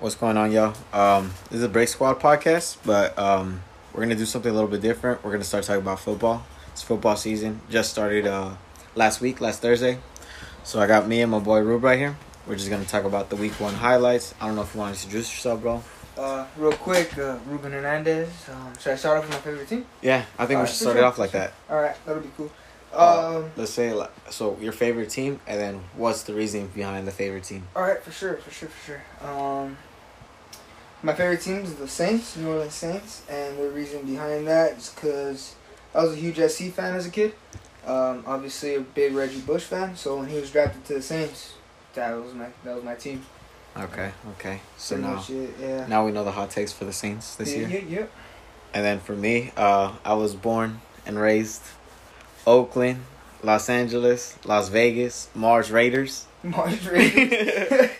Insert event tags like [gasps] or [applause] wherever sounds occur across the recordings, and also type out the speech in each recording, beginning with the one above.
What's going on, y'all? Um, this is a Break Squad podcast, but um, we're gonna do something a little bit different. We're gonna start talking about football. It's football season. Just started uh, last week, last Thursday. So I got me and my boy Rube right here. We're just gonna talk about the week one highlights. I don't know if you want to introduce yourself, bro. Uh, real quick, uh, Ruben Hernandez. Um, should I start off with my favorite team? Yeah, I think we Alright, should start sure, it off like that. All right, that'll be cool. Uh, Um, Let's say like, so your favorite team, and then what's the reason behind the favorite team? all right, for sure, for sure, for sure. Um, my favorite team is the Saints, New Orleans Saints, and the reason behind that is because I was a huge SC fan as a kid. Um, obviously a big Reggie Bush fan, so when he was drafted to the Saints, that was my that was my team. Okay, okay. So Pretty now, it, yeah. now we know the hot takes for the Saints this yeah, year. yeah, And then for me, uh, I was born and raised Oakland, Los Angeles, Las Vegas, Mars Raiders. March Raiders.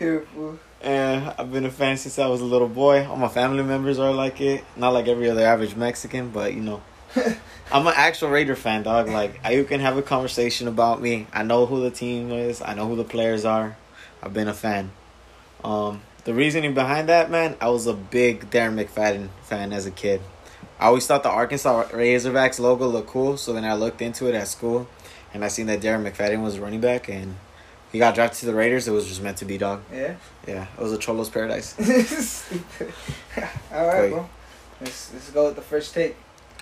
[laughs] [laughs] And I've been a fan since I was a little boy. All my family members are like it. Not like every other average Mexican, but you know. [laughs] I'm an actual Raider fan, dog. Like you can have a conversation about me. I know who the team is. I know who the players are. I've been a fan. Um, the reasoning behind that, man, I was a big Darren McFadden fan as a kid. I always thought the Arkansas Razorbacks logo looked cool, so then I looked into it at school, and I seen that Darren McFadden was running back, and he got drafted to the Raiders. It was just meant to be, dog. Yeah. Yeah, it was a Cholo's paradise. [laughs] [laughs] All right, Wait. bro. Let's let's go with the first take.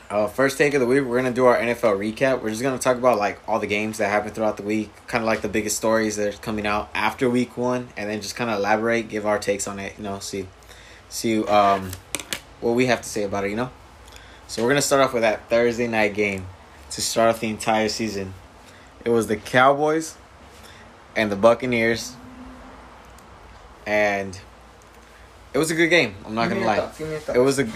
Uh, first take of the week, we're gonna do our NFL recap. We're just gonna talk about like all the games that happened throughout the week, kind of like the biggest stories that are coming out after week one, and then just kind of elaborate, give our takes on it. You know, see, see um, what we have to say about it. You know, so we're gonna start off with that Thursday night game to start off the entire season. It was the Cowboys and the Buccaneers, and it was a good game. I'm not gonna lie. thoughts, give me your thoughts. It was a.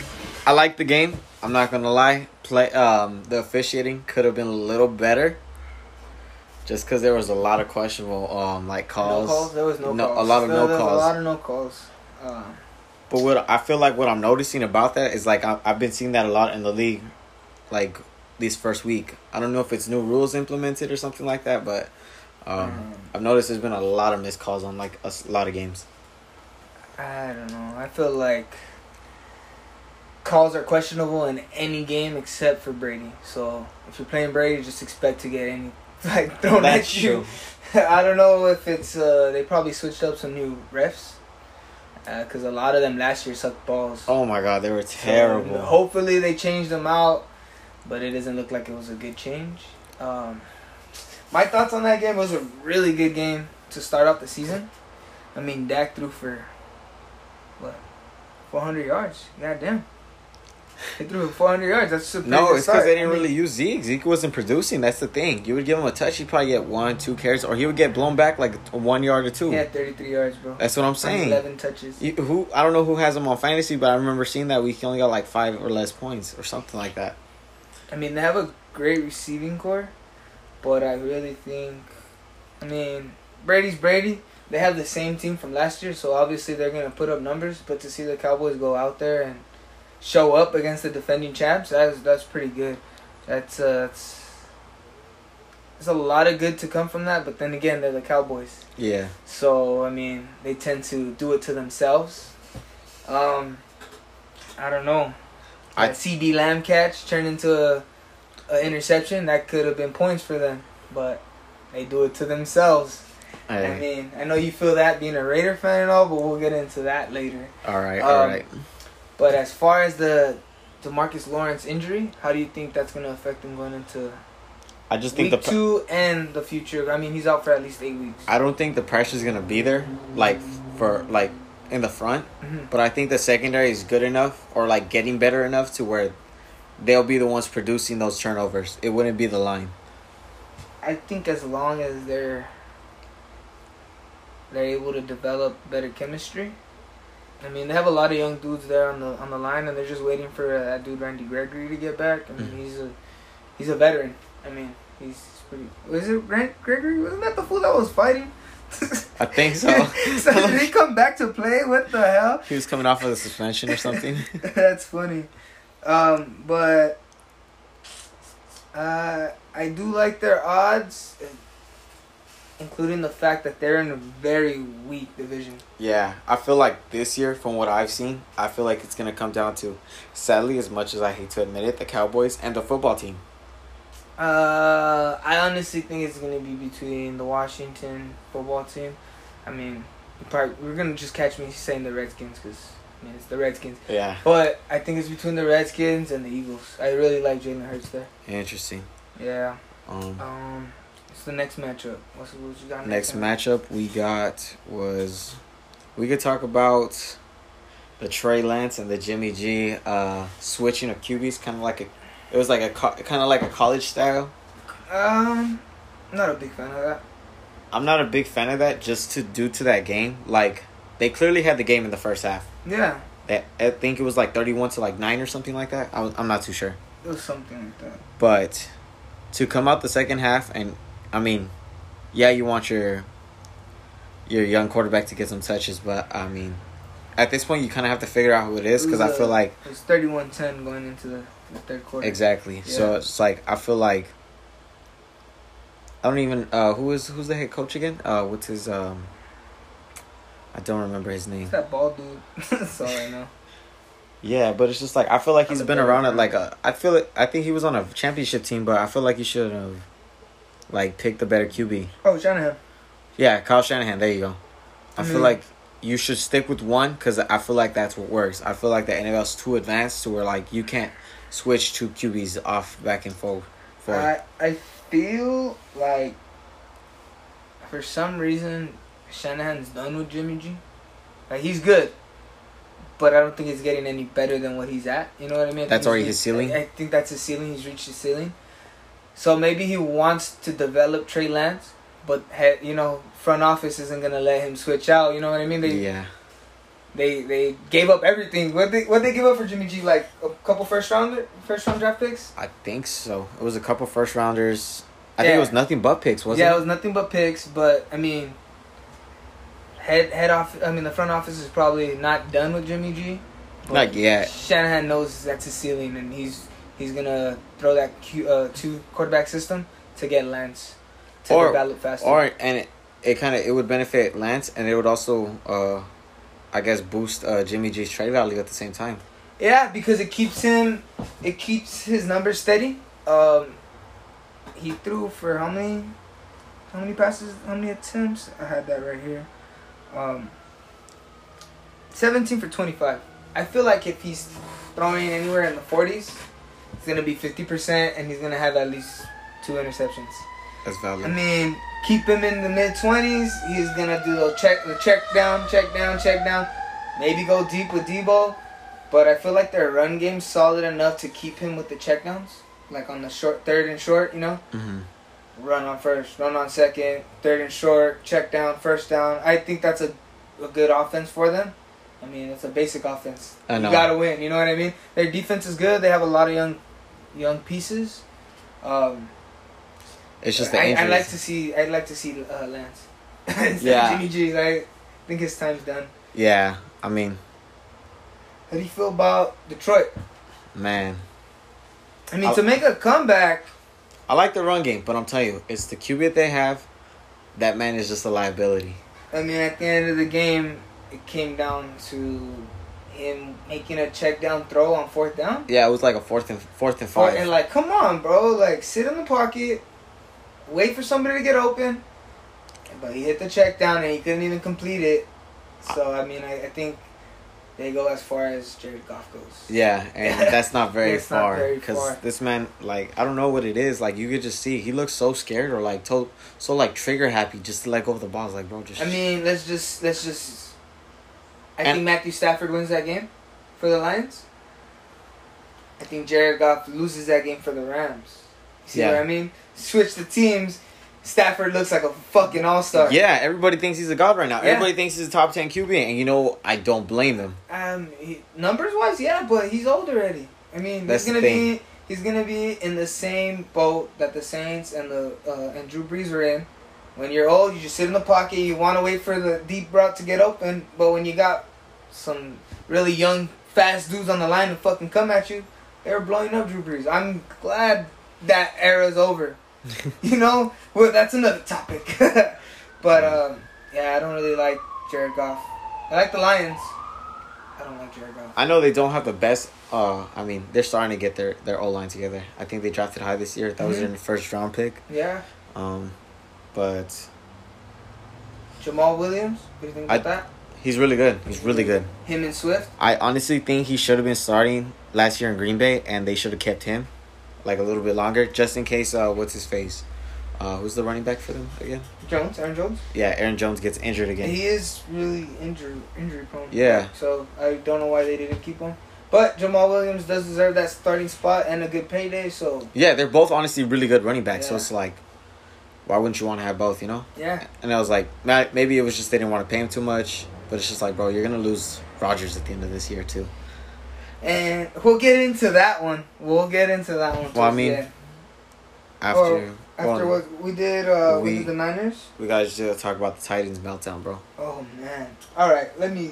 I liked the game. I'm not gonna lie. Play. Um, the officiating could have been a little better. Just because there was a lot of questionable, um, like calls. No calls. There was no, No- calls. a lot of There- no there calls. A lot of no calls. Um, But what I feel like what I'm noticing about that is like I, I've been seeing that a lot in the league, like this first week. I don't know if it's new rules implemented or something like that, but um, Mhm. I've noticed there's been a lot of missed calls on like a lot of games. I don't know. I feel like calls are questionable in any game except for Brady. So if you're playing Brady, just expect to get any [laughs] like thrown That's at you. [laughs] I don't know if it's uh they probably switched up some new refs because a lot of them last year sucked balls. Oh my god, they were terrible. hopefully they changed them out, but it doesn't look like it was a good change. Um, my thoughts on that game was a really good game to start off the season. I mean, Dak threw for what, 400 yards. Goddamn. He threw 400 yards. That's a No, it's because they didn't I mean, really use Zeke. Zeke wasn't producing. That's the thing. You would give him a touch, he'd probably get one, two carries, or he would get blown back like one yard or two. He had 33 yards, bro. That's what I'm saying. 11 touches. You, who I don't know who has him on fantasy, but I remember seeing that week he only got like five or less points or something like that. I mean, they have a great receiving core, but I really think, I mean, Brady's Brady. They have the same team from last year, so obviously they're gonna put up numbers. But to see the Cowboys go out there and show up against the defending champs, that's that's pretty good. That's uh, that's. There's a lot of good to come from that, but then again, they're the Cowboys. Yeah, So I mean, they tend to do it to themselves. Um, I don't know. I- That CeeDee Lamb catch turned into a, a interception that could have been points for them, but they do it to themselves. I Hey, mean, I know you feel that being a Raider fan and all, but we'll get into that later. all right, all um, right. But as far as the Demarcus Lawrence injury, how do you think that's going to affect him going into I just think week the two and the future? I mean, he's out for at least eight weeks. I don't think the pressure is gonna be there, like for like in the front. Mhm. But I think the secondary is good enough, or like getting better enough to where they'll be the ones producing those turnovers. It wouldn't be the line. I think as long as they're they're able to develop better chemistry. I mean, they have a lot of young dudes there on the on the line, and they're just waiting for uh, that dude Randy Gregory to get back. I mean, Mhm. he's a he's a veteran. I mean, he's pretty. Was it Rand Gregory? Wasn't that the fool that was fighting? I think so. [laughs] so did he come back to play? What the hell? he was coming off of a suspension or something. [laughs] That's funny. Um, but uh, I do like their odds. including the fact that they're in a very weak division. Yeah, I feel like this year, from what I've seen, I feel like it's gonna come down to, sadly, as much as I hate to admit it, the Cowboys and the football team. Uh, I honestly think it's gonna be between the Washington football team. I mean, probably we're gonna just catch me saying the Redskins because I mean it's the Redskins. Yeah, But I think it's between the Redskins and the Eagles. I really like Jalen Hurts there. interesting. Yeah. Um, Um, it's the next matchup. What's what you got next time? matchup we got was, we could talk about the Trey Lance and the Jimmy G uh, switching of QBs, kind of like a, it was like a kind of like a college style. Um, not a big fan of that. I'm not a big fan of that, just to due to that game. Like they clearly had the game in the first half. Yeah, They, I think it was like 31 to like nine or something like that. I I'm not too sure. it was something like that. But to come out the second half and I mean, yeah, you want your your young quarterback to get some touches, but I mean, at this point you kind of have to figure out who it is because I feel like It's was 31-10 going into the, the third quarter. exactly. So it's like I feel like I don't even uh who is who's the head coach again? Uh what's his um I don't remember his name. It's that ball dude. [laughs] All I know. Yeah, but it's just like I feel like he's been around at like a. I feel it. I think he was on a championship team, but I feel like he should have, like, picked the better QB. Oh, Shanahan. Yeah, Kyle Shanahan. There you go. I feel Mhm. like you should stick with one because I feel like that's what works. I feel like the NFL's too advanced to where like you can't switch two QBs off back and forth. For I I feel like for some reason Shanahan's done with Jimmy G. Like he's good, but I don't think he's getting any better than what he's at. You know what I mean? I That's already his ceiling? I, I think that's his ceiling. He's reached his ceiling. So maybe he wants to develop Trey Lance, but he, you know, front office isn't gonna let him switch out. You know what I mean? They yeah, they they gave up everything. What they what they give up for Jimmy G? Like a couple first round first round draft picks. I think so. It was a couple first rounders. I think it was nothing but picks, wasn't yeah, it? it was nothing but picks. But I mean, head head off. I mean, the front office is probably not done with Jimmy G. but Not yet. Shanahan knows that's his ceiling, and he's he's gonna throw that Q, uh, two quarterback system to get Lance to Or- develop faster. Or and it, it kind of it would benefit Lance, and it would also, uh, I guess, boost uh, Jimmy G's trade value at the same time. yeah, because it keeps him, it keeps his numbers steady. Um, he threw for how many, how many passes, how many attempts? I had that right here. Um, seventeen for twenty-five. I feel like if he's throwing anywhere in the forties, it's gonna be fifty percent, and he's gonna have at least two interceptions. That's value. I mean, keep him in the mid twenties. He's gonna do the check, the check down, check down, check down. Maybe go deep with Deebo, but I feel like their run game's solid enough to keep him with the check downs, like on the short third and short. You know, hmm run on first, run on second, third and short, check down, first down. I think that's a, a good offense for them. I mean, it's a basic offense. I know. You gotta win. You know what I mean? Their defense is good. They have a lot of young, young pieces. Um, It's just the I, injuries. I'd like to see. I'd like to see uh, Lance. [laughs] Yeah. Jimmy G. I think his time's done. yeah, I mean, How do you feel about Detroit? man, I mean, I'll- to make a comeback, I like the run game, but I'm telling you, it's the QB that they have. That man is just a liability. I mean, at the end of the game, it came down to him making a check down throw on fourth down. Yeah, it was like a fourth and fourth and five. and like, come on, bro! Like, sit in the pocket, wait for somebody to get open. But he hit the check down and he couldn't even complete it. So I mean, I, I think they go as far as Jared Goff goes. Yeah, and [laughs] that's not very far because this man, like, I don't know what it is. Like, you could just see he looks so scared or like to- so like trigger happy just to let go of the ball. It's like, bro, just I mean, let's just let's just. I And- think Matthew Stafford wins that game for the Lions. I think Jared Goff loses that game for the Rams. You See Yeah. what I mean? Switch the teams. Stafford looks like a fucking all star. yeah. Everybody thinks he's a god right now. Yeah. Everybody thinks he's a top ten QB, and you know I don't blame them. Um, he, numbers wise, yeah, but he's old already. I mean, That's he's gonna be he's gonna be in the same boat that the Saints and the uh, and Drew Brees were in. When you're old, you just sit in the pocket. You want to wait for the deep route to get open, but when you got some really young, fast dudes on the line to fucking come at you, they were blowing up Drew Brees. I'm glad that era's over. [laughs] you know, well, that's another topic. [laughs] But um, yeah, I don't really like Jared Goff. I like the Lions. I don't like Jared Goff. I know they don't have the best. Uh, I mean, they're starting to get their their O line together. I think they drafted high this year. That was Mhm. their first round pick. Yeah, Um, but Jamaal Williams. What do you think about that? he's really good. He's really good. Him and Swift. I honestly think he should have been starting last year in Green Bay, and they should have kept him like a little bit longer, just in case. Uh, what's his face? Uh, who's the running back for them again? Jones, Aaron Jones. Yeah, Aaron Jones gets injured again. He is really injury injury prone. Yeah. So I don't know why they didn't keep him. But Jamaal Williams does deserve that starting spot and a good payday. So Yeah, they're both honestly really good running backs. So it's like, why wouldn't you want to have both? You know? yeah, And I was like, maybe it was just they didn't want to pay him too much. But it's just like, bro, you're gonna lose Rodgers at the end of this year too. And we'll get into that one. We'll get into that one. Well, I mean. After, Well, after well, what we did, uh, we, we- did the Niners. we gotta just talk about the Titans meltdown, bro. Oh man! All right, let me.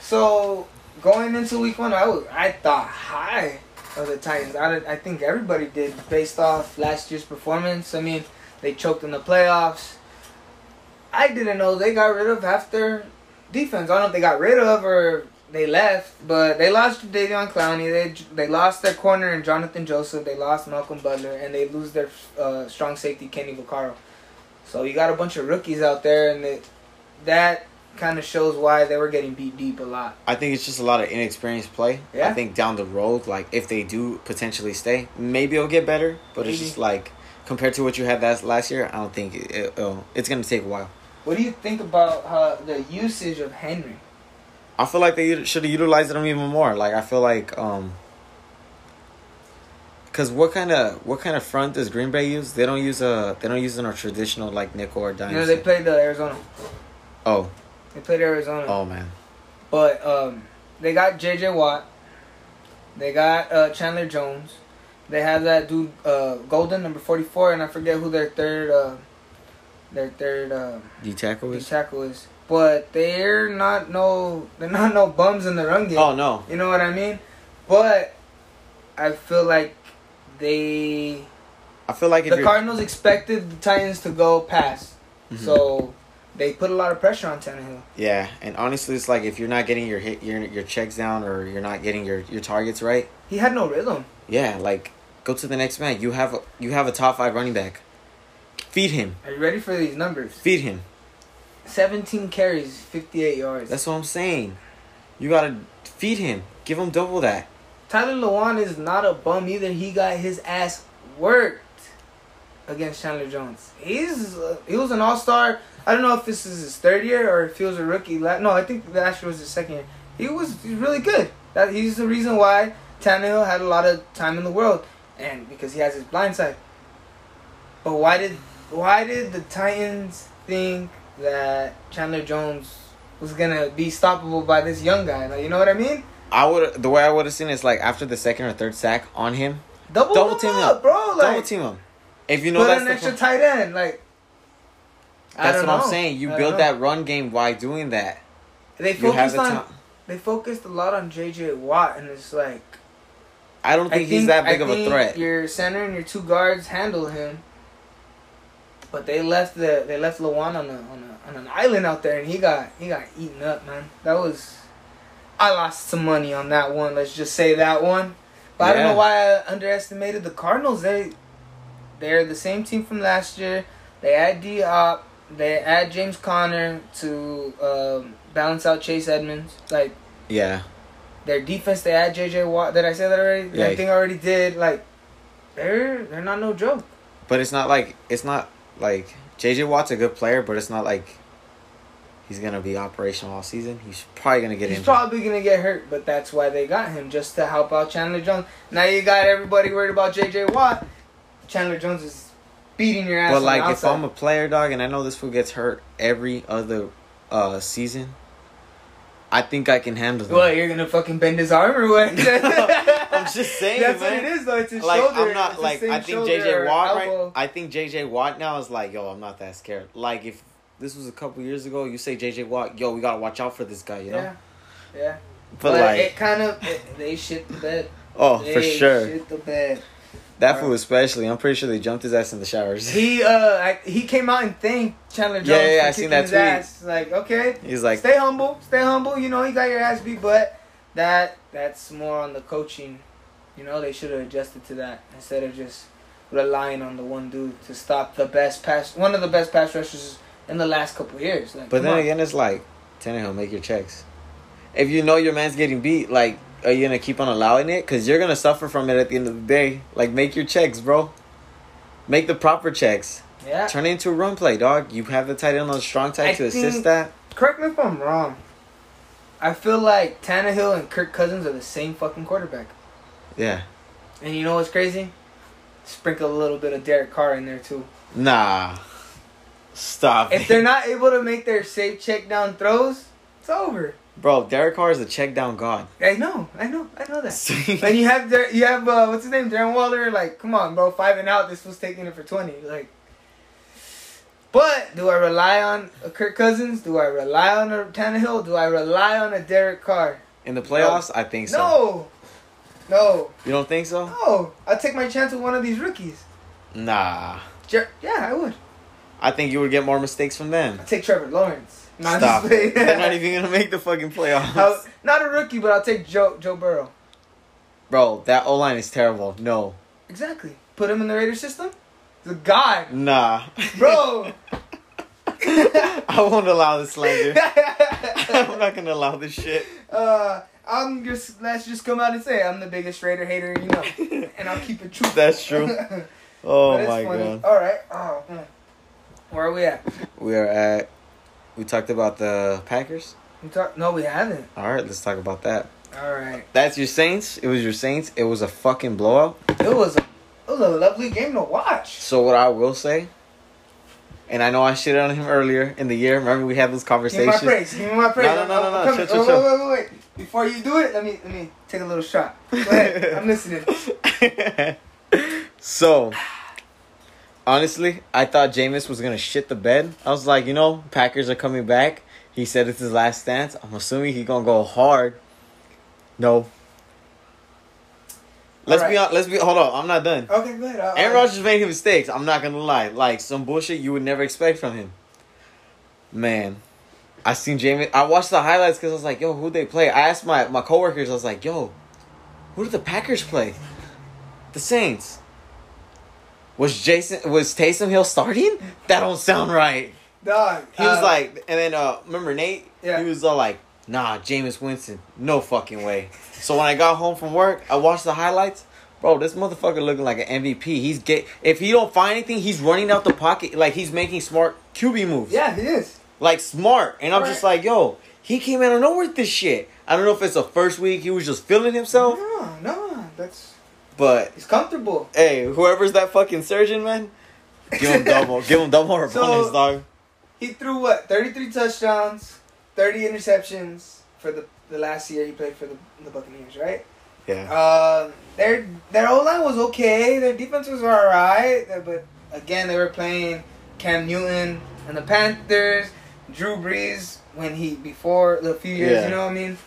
So going into week one, I was I thought high of the Titans. I, I think everybody did based off last year's performance. I mean, they choked in the playoffs. I didn't know they got rid of half their defense. I don't know if they got rid of or they left, but they lost Davion Clowney. They they lost their corner and Jonathan Joseph. They lost Malcolm Butler, and they lose their uh, strong safety Kenny Vaccaro. So you got a bunch of rookies out there, and it, that kind of shows why they were getting beat deep a lot. I think it's just a lot of inexperienced play. Yeah. I think down the road, like if they do potentially stay, maybe it'll get better. But it's just like compared to what you had that last year, I don't think it, it's gonna take a while. What do you think about how the usage of Henry? I feel like they should have utilized them even more. Like I feel like, um, cause what kind of what kind of front does Green Bay use? They don't use a they don't use in a traditional like nickel or dime. You know, they played the Arizona. oh They played Arizona. oh man, But um, they got J.J. Watt. They got uh, Chandler Jones. They have that dude uh, Golden number forty four, and I forget who their third uh, their third uh, D tackle D tackle is. But they're not no they're not no bums in the run game. Oh no, You know what I mean? But I feel like they I feel like if the Cardinals expected the Titans to go pass, Mhm. so they put a lot of pressure on Tannehill. yeah, and honestly, it's like if you're not getting your hit your your checks down or you're not getting your your targets right, He had no rhythm. yeah, like go to the next man. You have a, you have a top five running back. Feed him, Are you ready for these numbers? feed him. 17 carries, 58 yards. That's what I'm saying. You gotta feed him. Give him double that. Tyler Lewan is not a bum either. He got his ass worked against Chandler Jones. He's uh, he was an all star. I don't know if this is his third year or if he was a rookie. La- No, I think last year was his second year. He was he's really good. That he's the reason why Tannehill had a lot of time in the world, and because he has his blind side. But why did why did the Titans think that Chandler Jones was gonna be stoppable by this young guy? Like, you know what I mean? I would the way I would have seen it is like after the second or third sack on him, Double, double team up, him, bro. Like, double team him. If you know put that's an the extra pro- tight end. Like that's what know. I'm saying. You I build that run game by doing that. They focused the on. They focused a lot on J.J. Watt, and it's like I don't I think, he's that big I of a threat. Your center and your two guards handle him, but they left the they left Lewan on a on a on an island out there, and he got he got eaten up, man. That was. I lost some money on that one. Let's just say that one. But I don't know why I underestimated the Cardinals. They they're the same team from last year. They add D Hop. They add James Conner to um, balance out Chase Edmonds. Like Yeah, their defense, they add JJ Watt. Did I say that already? Yeah. I think I already did. Like they're they're not no joke. but it's not like it's not like JJ Watt's a good player, but it's not like he's gonna be operational all season. He's probably gonna get He's injured. probably gonna get hurt, but that's why they got him just to help out Chandler Jones. Now you got everybody worried about JJ Watt. Chandler Jones is beating your ass. But like, if I'm a player, dog, and I know this fool gets hurt every other uh season, I think I can handle them. what you're gonna fucking bend his arm or what? [laughs] [laughs] I'm just [laughs] saying, That's man. what it is though. It's his Like shoulder. I'm not It's like I think JJ Watt right. I think JJ Watt now is like, yo, I'm not that scared. Like if this was a couple years ago, you say JJ Watt, yo, we gotta watch out for this guy, you know. Yeah, yeah. But, But, like, it kind of it, they shit the bed. oh, They for sure. shit the bed. That fool especially. I'm pretty sure they jumped his ass in the showers. He uh I, he came out and thanked Chandler Jones. Yeah, yeah, for I seen that tweet. Ass. Like okay, He's like, stay humble, stay humble. You know you got your ass beat, but that that's more on the coaching. You know they should have adjusted to that instead of just relying on the one dude to stop the best pass, one of the best pass rushers in the last couple years. Like, but then on. again, it's like, Tannehill, make your checks. If you know your man's getting beat, like, are you gonna keep on allowing it? Cause you're gonna suffer from it at the end of the day. Like, make your checks, bro. Make the proper checks. yeah. Turn it into a run play, dog. You have the tight end on the strong tight I to think- assist that. Correct me if I'm wrong. I feel like Tannehill and Kirk Cousins are the same fucking quarterback. Yeah. And you know what's crazy? Sprinkle a little bit of Derek Carr in there too. Nah. Stop. If it. they're not able to make their safe check down throws, it's over. Bro, Derek Carr is a check down god. I know, I know, I know that. [laughs] and you have Der- you have uh, what's his name, Darren Waller. Like, come on, bro, five and out. This was taking it for twenty. Like, but do I rely on a Kirk Cousins? Do I rely on a Tannehill? Do I rely on a Derek Carr? In the playoffs, I think so. No, no, You don't think so? no. I'll take my chance with one of these rookies. Nah. Jer- yeah, I would. I think you would get more mistakes from them. I'll take Trevor Lawrence. No, I'm Stop. just playing. it. They're not even [laughs] gonna make the fucking playoffs. I'll- not a rookie, but I'll take Joe Joe Burrow. Bro, that O line is terrible. No. Exactly. Put him in the Raider system. The guy, Nah. bro. [laughs] [laughs] I won't allow this slander. I'm not gonna allow this shit. uh, I'm just let's just come out and say I'm the biggest Raider hater you know, [laughs] and I'll keep it true. That's true. [laughs] Oh my funny. god. All right. Oh, where are we at? We are at. We talked about the Packers. We talk. No, we haven't. All right, let's talk about that. All right. That's your Saints. It was your Saints. It was a fucking blowout. It was a it was a lovely game to watch. So what I will say, and I know I shit on him earlier in the year. Remember we had those Give me my praise. Give me my praise. No, no, no, no, no. Chill, chill, chill. Wait, wait, wait, wait. Before you do it, let me let me take a little shot. Go ahead. [laughs] I'm listening. [laughs] so, honestly, I thought Jameis was gonna shit the bed. I was like, you know, Packers are coming back. He said it's his last stance. I'm assuming he gonna go hard. No. Let's be Alright. on. Let's be. Hold on. I'm not done. Okay, go ahead. Uh, Aaron Rodgers made mistakes. I'm not gonna lie. Like some bullshit you would never expect from him. Man, I seen Jamie. I watched the highlights because I was like, "Yo, who they play?" I asked my my coworkers. I was like, "Yo, who did the Packers play?" The Saints. Was Jason was Taysom Hill starting? That don't sound right. Dog. He was uh, like, and then uh, remember Nate? Yeah. He was all like, "Nah, Jameis Winston, no fucking way." So when I got home from work, I watched the highlights. Bro, this motherfucker looking like an MVP. He's get if he don't find anything, he's running out the pocket like he's making smart QB moves. Yeah, he is. Like smart. And I'm Right. just like, yo, he came out of nowhere with this shit. I don't know if it's the first week he was just feeling himself, No, no, that's but he's comfortable. hey, whoever's that fucking surgeon, man, give him double, [laughs] give him double or So- bonus, dog. He threw what? 33 touchdowns, 30 interceptions for the the last year he played for the, the Buccaneers, right? Yeah. Uh, their their O line was okay. Their defense was alright, but again they were playing Cam Newton and the Panthers. Drew Brees when he before the few years, Yeah. you know what I mean.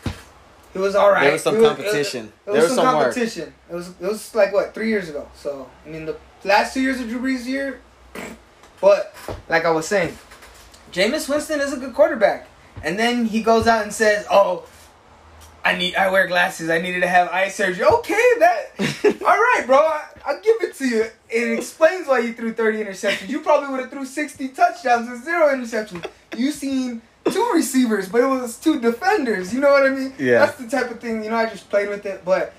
It was alright. There was some was- competition. It There was, was some, some work. competition. It was it was like what three years ago. So I mean the last two years of Drew Brees' year, [clears throat] but like I was saying, Jameis Winston is a good quarterback. And then he goes out and says, "Oh, I need I wear glasses. I needed to have eye surgery." Okay, that [laughs] all right, bro. I, I'll give it to you. It explains why you threw thirty interceptions. You probably would have threw sixty touchdowns and zero interceptions. You seen two receivers, but it was two defenders. You know what I mean? Yeah. That's the type of thing. You know, I just played with it, but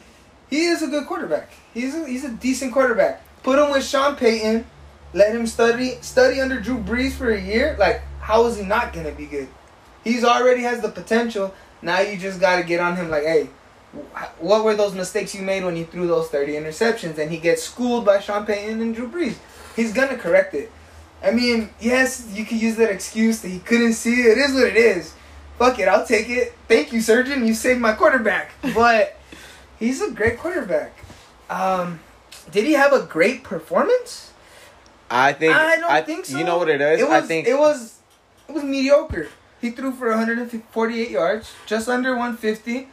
he is a good quarterback. He's a, he's a decent quarterback. Put him with Sean Payton. Let him study study under Drew Brees for a year. Like, how is he not gonna be good? He's already has the potential. Now you just got to get on him. Like, hey, what were those mistakes you made when you threw those thirty interceptions? And he gets schooled by Sean Payton and Drew Brees. He's gonna correct it. I mean, yes, you could use that excuse that he couldn't see. It is what it is. Fuck it, I'll take it. Thank you, surgeon. You saved my quarterback. [laughs] But he's a great quarterback. Um, did he have a great performance? I think I don't think so. You know what it is? It was. I think it was. It was mediocre. He threw for 148 yards, just under 150,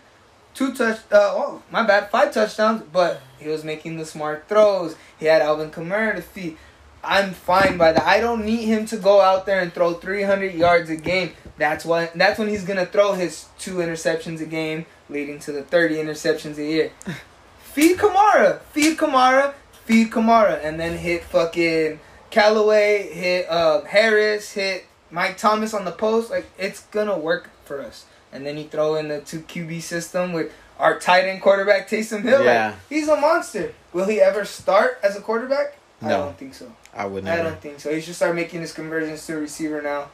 two touch. Uh, oh, my bad, five touchdowns. But he was making the smart throws. He had Alvin Kamara to feed. I'm fine by that. I don't need him to go out there and throw 300 yards a game. That's why. That's when he's gonna throw his two interceptions a game, leading to the 30 interceptions a year. [laughs] feed Kamara, feed Kamara, feed Kamara, and then hit fucking Callaway, hit uh, Harris, hit Mike Thomas on the post. Like it's gonna work for us. And then you throw in the two QB system with our tight end quarterback Taysom Hill. Yeah. Like, he's a monster. Will he ever start as a quarterback? I don't think so. I would I don't think so. He should start making his conversions to a receiver now.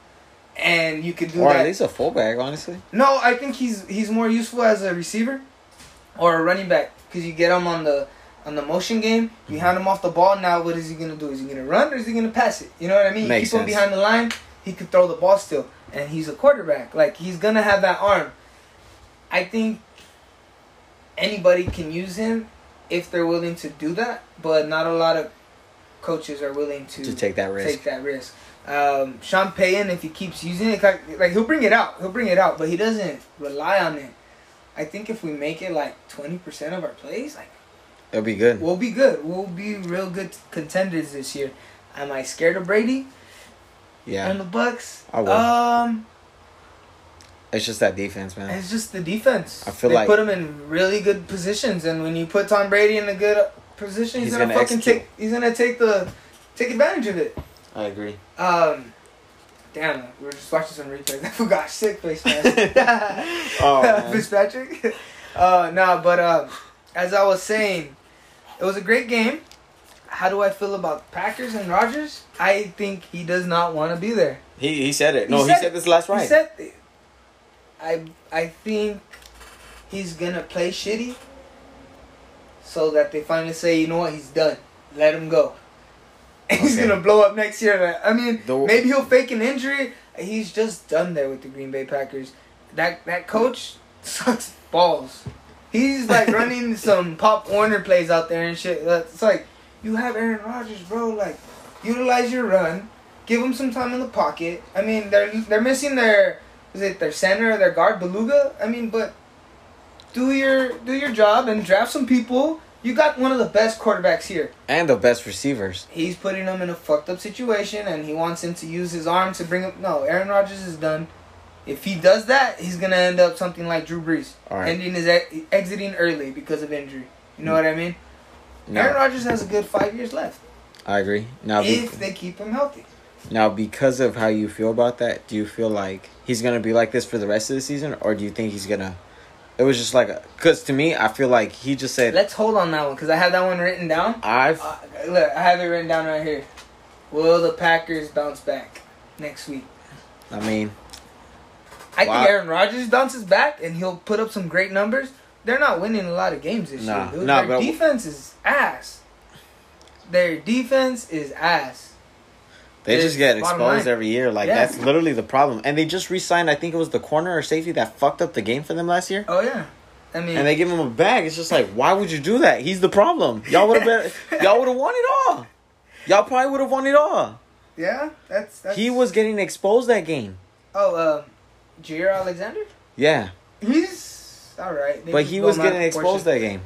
And you could do Or that. at least a fullback, honestly. No, I think he's he's more useful as a receiver or a running back because you get him on the on the motion game. You mm-hmm. hand him off the ball. Now, what is he gonna do? Is he gonna run or is he gonna pass it? You know what I mean? Makes Keep him behind the line. He could throw the ball still, and he's a quarterback. Like he's gonna have that arm. I think anybody can use him if they're willing to do that, but not a lot of coaches are willing to To take that risk. take that risk. Um, Sean Payton, if he keeps using it, like, like he'll bring it out, he'll bring it out, but he doesn't rely on it. I think if we make it like twenty percent of our plays, like It'll be good. we'll be good. We'll be real good contenders this year. Am I scared of Brady Yeah. and the Bucs? I will. Um, It's just that defense, man. it's just the defense. I feel they like- put him in really good positions, and when you put Tom Brady in a good position, he's, He's gonna, gonna fucking execute. take. He's gonna take the take advantage of it. I agree. Um, damn, we were just watching some replays. [laughs] I forgot sick face man. [laughs] Oh, man. [laughs] Fitzpatrick. Uh, no, but uh, as I was saying, it was a great game. How do I feel about Packers and Rodgers? I think he does not want to be there. He he said it. He No, he said said, this last He said, I I think he's gonna play shitty, so that they finally say, you know what, he's done. Let him go. [laughs] he's gonna blow up next year. I mean, The- maybe he'll fake an injury. He's just done there with the Green Bay Packers. That that coach sucks balls. He's like [laughs] running some Pop Warner plays out there and shit. It's like you have Aaron Rodgers, bro. Like utilize your run, give him some time in the pocket. I mean, they're they're missing their is it their center or their guard Beluga? I mean, but do your do your job and draft some people. You got one of the best quarterbacks here. and the best receivers. He's putting him in a fucked up situation, and he wants him to use his arm to bring him. No, Aaron Rodgers is done. If he does that, he's gonna end up something like Drew Brees, right. ending his ex- exiting early because of injury. You know hmm. what I mean? Aaron No, Rodgers has a good five years left I agree. Now, be, if they keep him healthy. now because of how you feel about that, do you feel like he's gonna be like this for the rest of the season, or do you think he's gonna? It was just like, a, because to me, I feel like he just said, Let's hold on that one because I have that one written down. "I've." Uh, look, I have it written down right here. Will the Packers bounce back next week? I mean, I Wow. think Aaron Rodgers bounces back and he'll put up some great numbers. They're not winning a lot of games this Nah, year, dude. nah, Their defense is ass. Their defense is ass. They It's just get exposed every year. Like Yeah. that's literally the problem. And they just re-signed. I think it was the corner or safety that fucked up the game for them last year. Oh yeah, I mean, And they give him a bag. It's just like, why would you do that? He's the problem. Y'all would have been. [laughs] y'all would have won it all. Y'all probably would have won it all. yeah, that's, that's He was getting exposed that game. Oh, uh, Jaire Alexander. Yeah, He's all right, but he was getting exposed that game.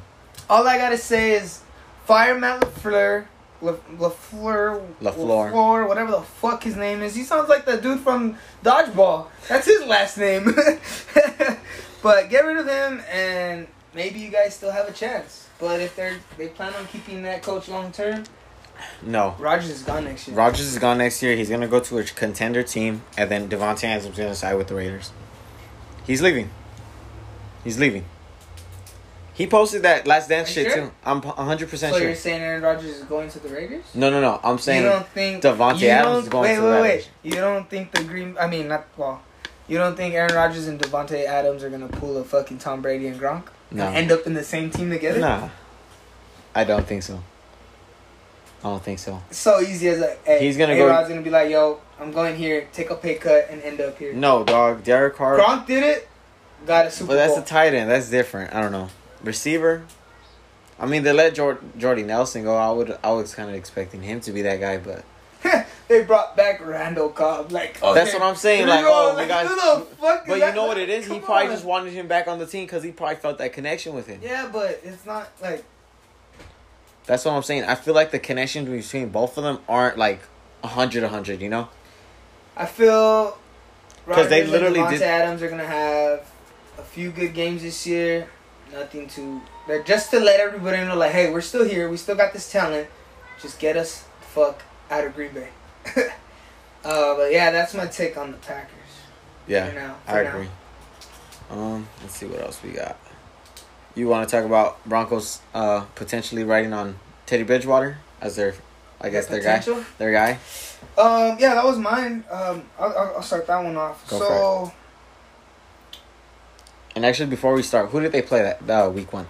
All I gotta say is, fire Matt Lafleur, La- Lafleur, LaFleur. Lafleur, whatever the fuck his name is. He sounds like the dude from Dodgeball. That's his last name. [laughs] but get rid of him, and maybe you guys still have a chance. But if they're they plan on keeping that coach long term, No, Rodgers is gone next year. Rodgers is gone next year. He's gonna go to a contender team, and then Davante Adams is gonna side with the Raiders. He's leaving. He's leaving. He posted that last dance shit sure? too. I'm 100 percent so sure. So you're saying Aaron Rodgers is going to the Raiders? No, no, no. I'm saying you don't think Davante Adams is going wait, to wait, the wait. Raiders. You don't think the Green? I mean, not well. You don't think Aaron Rodgers and Davante Adams are gonna pull a fucking Tom Brady and Gronk No. and end up in the same team together? Nah, I don't think so. I don't think so. So easy as a. Hey, He's gonna go- A-Rod's gonna be like, "Yo, I'm going here, take a pay cut, and end up here." No, dog. Derek Carr. Gronk did it, got a Super But that's Bowl. the tight end. That's different. I don't know. Receiver. I mean, they let Jord- Jordy Nelson go. I would. I was kind of expecting him to be that guy, but [laughs] they brought back Randall Cobb. Like oh, That's what I'm saying, like, oh, we got- who the fuck is But you know what it is? He probably on. just wanted him back on the team because he probably felt that connection with him. Yeah, but it's not like That's what I'm saying. I feel like the connection between both of them aren't like 100 100, you know? I feel because they literally and did- Adams are gonna have a few good games this year. Nothing to they're just to let everybody know, like, hey, we're still here. We still got this talent. Just get us the fuck out of Green Bay. [laughs] uh, but yeah, that's my take on the Packers. Yeah, For now, I for now. agree. Um, let's see what else we got. You want to talk about Broncos uh potentially riding on Teddy Bridgewater as their, I guess their guy, their guy. Um, yeah, that was mine. Um, I'll, I'll, I'll start that one off. Go so And actually, before we start, who did they play that uh, week one?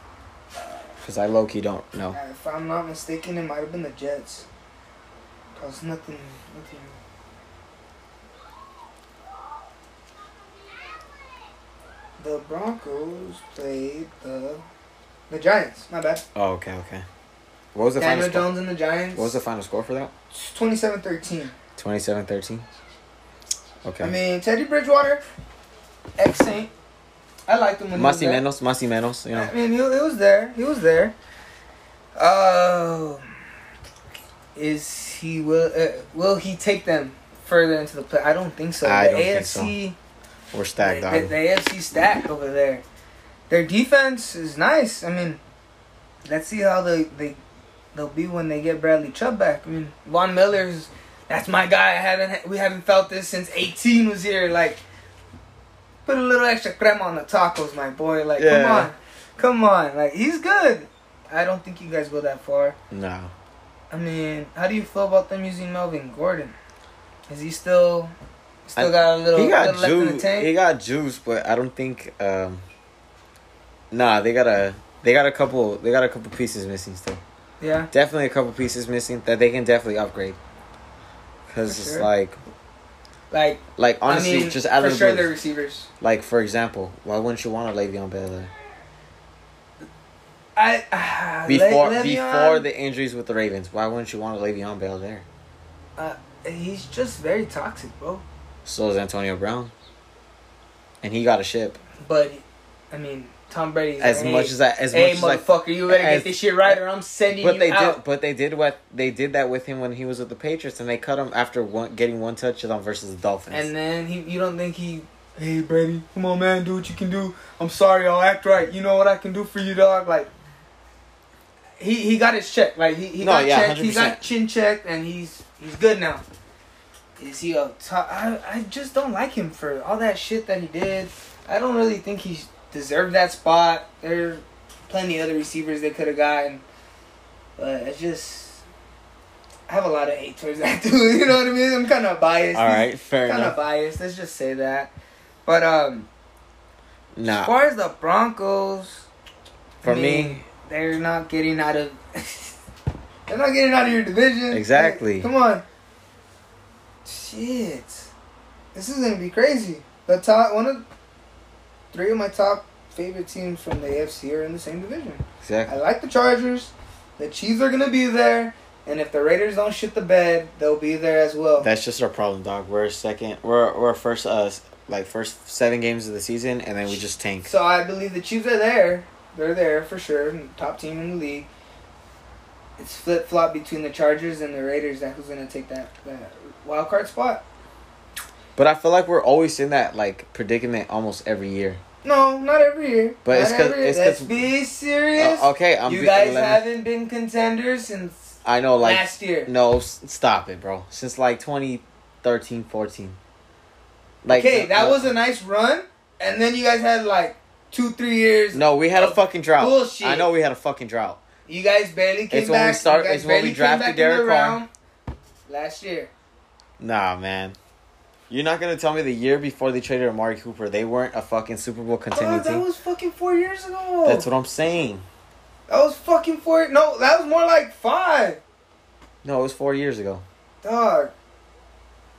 Because I low key don't know. uh, if I'm not mistaken, it might have been the Jets. Cause nothing, nothing. The Broncos played the the Giants. My bad. Oh, okay, okay. What was the Daniel final score? Jones and the Giants. What was the final score for that? 27-13. 27-13? Okay. I mean, Teddy Bridgewater, ex Saint. I liked him when he was Masi there. menos, masi menos, you know. I mean, he, he was there. He was there. Uh, is he will uh, will he take them further into the play? I don't think so. I the don't think AFC, We're stacked, the, the, the AFC stacked over there. Their defense is nice. I mean, let's see how they they they'll be when they get Bradley Chubb back. I mean, Von Miller's that's my guy. I haven't we haven't felt this since 18 was here. Like, put a little extra crema on the tacos, my boy. Like, come on, come on. Like, he's good. I don't think you guys go that far. no. I mean, how do you feel about them using Melvin Gordon? Is he still still I- got a little, He got little left in the juice. tank? He got juice, but I don't think. um Nah, they got a. They got a couple. They got a couple pieces missing still. yeah. Definitely a couple pieces missing that they can definitely upgrade. Because For it's sure. like, Like like honestly, I mean, just out for of sure the they're receivers. Like for example, why wouldn't you want a Le'Veon Bell there? I [sighs] uh, before Le- before the injuries with the Ravens? Why wouldn't you want a Le'Veon Bell there? uh, he's just very toxic, bro. So is Antonio Brown, and he got a ship. But I mean, Tom Brady's As like, much hey, as I, as hey, much as I, motherfucker, you better as- get this shit right, or I'm sending but you they out. did, but they did what they did that with him when he was with the Patriots, and they cut him after one, getting one touchdown versus the Dolphins. And then he, you don't think he, hey Brady, come on man, do what you can do. I'm sorry, I'll act right. You know what I can do for you, dog. Like, he he got his check. Like he, he No, got yeah, checked. He 100%. got chin checked, and he's he's good now. Is he a top? I I just don't like him for all that shit that he did. I don't really think he deserved that spot. There are plenty other receivers they could have gotten, but it's just. I have a lot of hate towards [laughs] that dude. You know what I mean? I'm kind of biased. All right, fair kind of enough. biased. Let's just say that. But um, as far as the Broncos, for I mean, me, they're not getting out of. [laughs] they're not getting out of your division. Exactly. Like, come on. Shit, this is gonna be crazy. The top one of three of my top favorite teams from the AFC are in the same division. Exactly. I like the Chargers. The Chiefs are gonna be there, and if the Raiders don't shit the bed, they'll be there as well. That's just our problem, dog. We're second. We're we're first. Uh, like first seven games of the season, and then we just tank. So I believe the Chiefs are there. They're there for sure. Top team in the league. It's flip flop between the Chargers and the Raiders. That who's gonna take that, that wild card spot? But I feel like we're always in that like predicament almost every year. No, not every year. But Not it's 'cause- every year. it's Let's be serious. Uh, okay, I'm. you be- guys me- haven't been contenders since I know, like last year. no, s- stop it, bro. Since like 2013, 14. Like okay, that no, was a nice run, and then you guys had like two, three years. No, we had a fucking drought. bullshit. I know we had a fucking drought. You guys barely came It's when we back. start- it's when we drafted back Derek Carr. last year. Nah, man. You're not gonna tell me the year before they traded Amari Cooper, they weren't a fucking Super Bowl contending Oh, that team. was fucking four years ago. That's what I'm saying. That was fucking four. No, that was more like five. No, it was four years ago. Dog.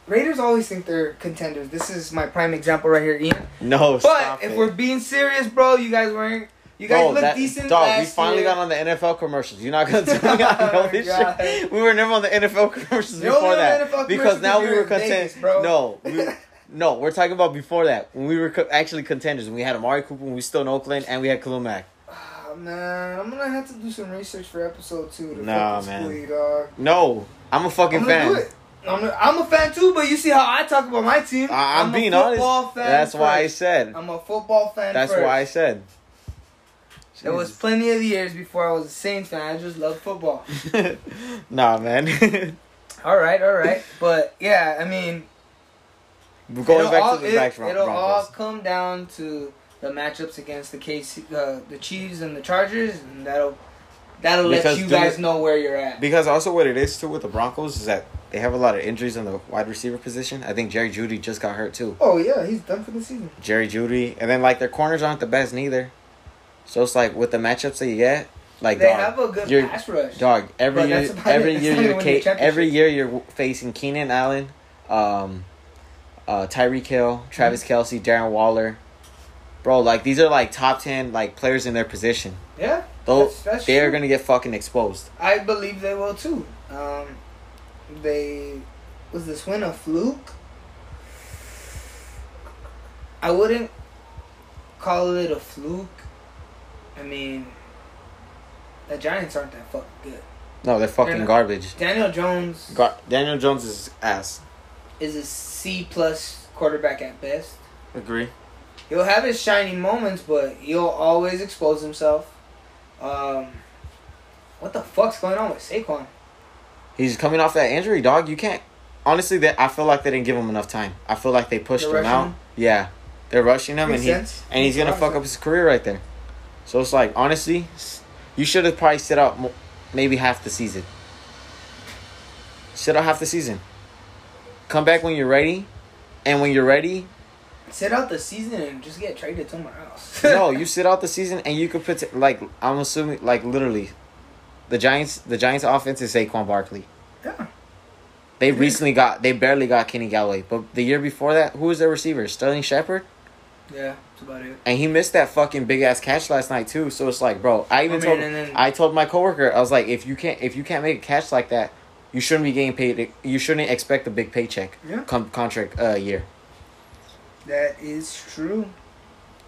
Raiders always think they're contenders. This is my prime example right here, Ian. No, But if it. we're being serious, bro, you guys weren't You guys look that- decent Dog, we finally year. got on the NFL commercials. You're not gonna [laughs] tell me I know Oh, this God. shit. We were never on the NFL [laughs] commercials You're before that NFL because now we were content. Vegas, bro. No, we, [laughs] no, we're talking about before that when we were co- actually contenders. We had Amari Cooper, when we still in Oakland, and we had Khalil Mack. Oh, man, I'm gonna have to do some research for episode two. To Nah, man. you, dog. No, I'm a fucking I'm fan. I'm a, I'm a fan too, but you see how I talk about my team. I, I'm, a being honest. football fan That's why I said. I'm a football fan. That's first. why I said. There was plenty of years before I was a Saints fan. I just loved football. [laughs] nah, man. [laughs] all right, all right, but yeah, I mean, Going it'll back all, to the it, back Bron- it'll all come down to the matchups against the KC, uh, the Chiefs and the Chargers, and that'll that'll Because let you guys it- know where you're at. Because also what it is too with the Broncos is that they have a lot of injuries in the wide receiver position. I think Jerry Jeudy just got hurt too. Oh yeah, he's done for the season. Jerry Jeudy, and then like their corners aren't the best neither. So it's like with the matchups that you get, like They dog, have a good you're- pass rush. dog every But year, every it. Year you're gonna win you a ca- every year you're facing Keenan Allen, um, uh, Tyreek Hill, Travis Mm-hmm. Kelce, Darren Waller, bro. Like these are like top ten like players in their position. Yeah, Though That's- that's they are gonna get fucking exposed. I believe they will too. Um, they was this win a fluke? I wouldn't call it a fluke. I mean, the Giants aren't that fucking good. No, they're fucking They're garbage. Daniel Jones Gar- Daniel Jones is ass. is a C plus quarterback at best. Agree. He'll have his shining moments, but he'll always expose himself. Um, what the fuck's going on with Saquon? He's coming off that injury, dog. You can't. Honestly, that I feel like they didn't give him enough time. I feel like they pushed They're him out. him? Yeah, they're rushing him, Makes and he sense. and he's gonna fuck up his career right there. So it's like honestly, you should have probably sit out maybe half the season. Sit out half the season. Come back when you're ready, and when you're ready, Sit out the season and just get traded somewhere else. [laughs] no, you sit out the season and you could put like I'm assuming like literally, the Giants the Giants offense is Saquon Barkley. Yeah. They recently got they barely got Kenny Golladay, but the year before that, who was their receiver? Sterling Shepard, Yeah, that's about it. and he missed that fucking big ass catch last night too. So it's like, bro, I even I mean, told then- I told my coworker, I was like, if you can't if you can't make a catch like that, you shouldn't be getting paid. You shouldn't expect a big paycheck. Yeah. Com- contract uh, year. That is true.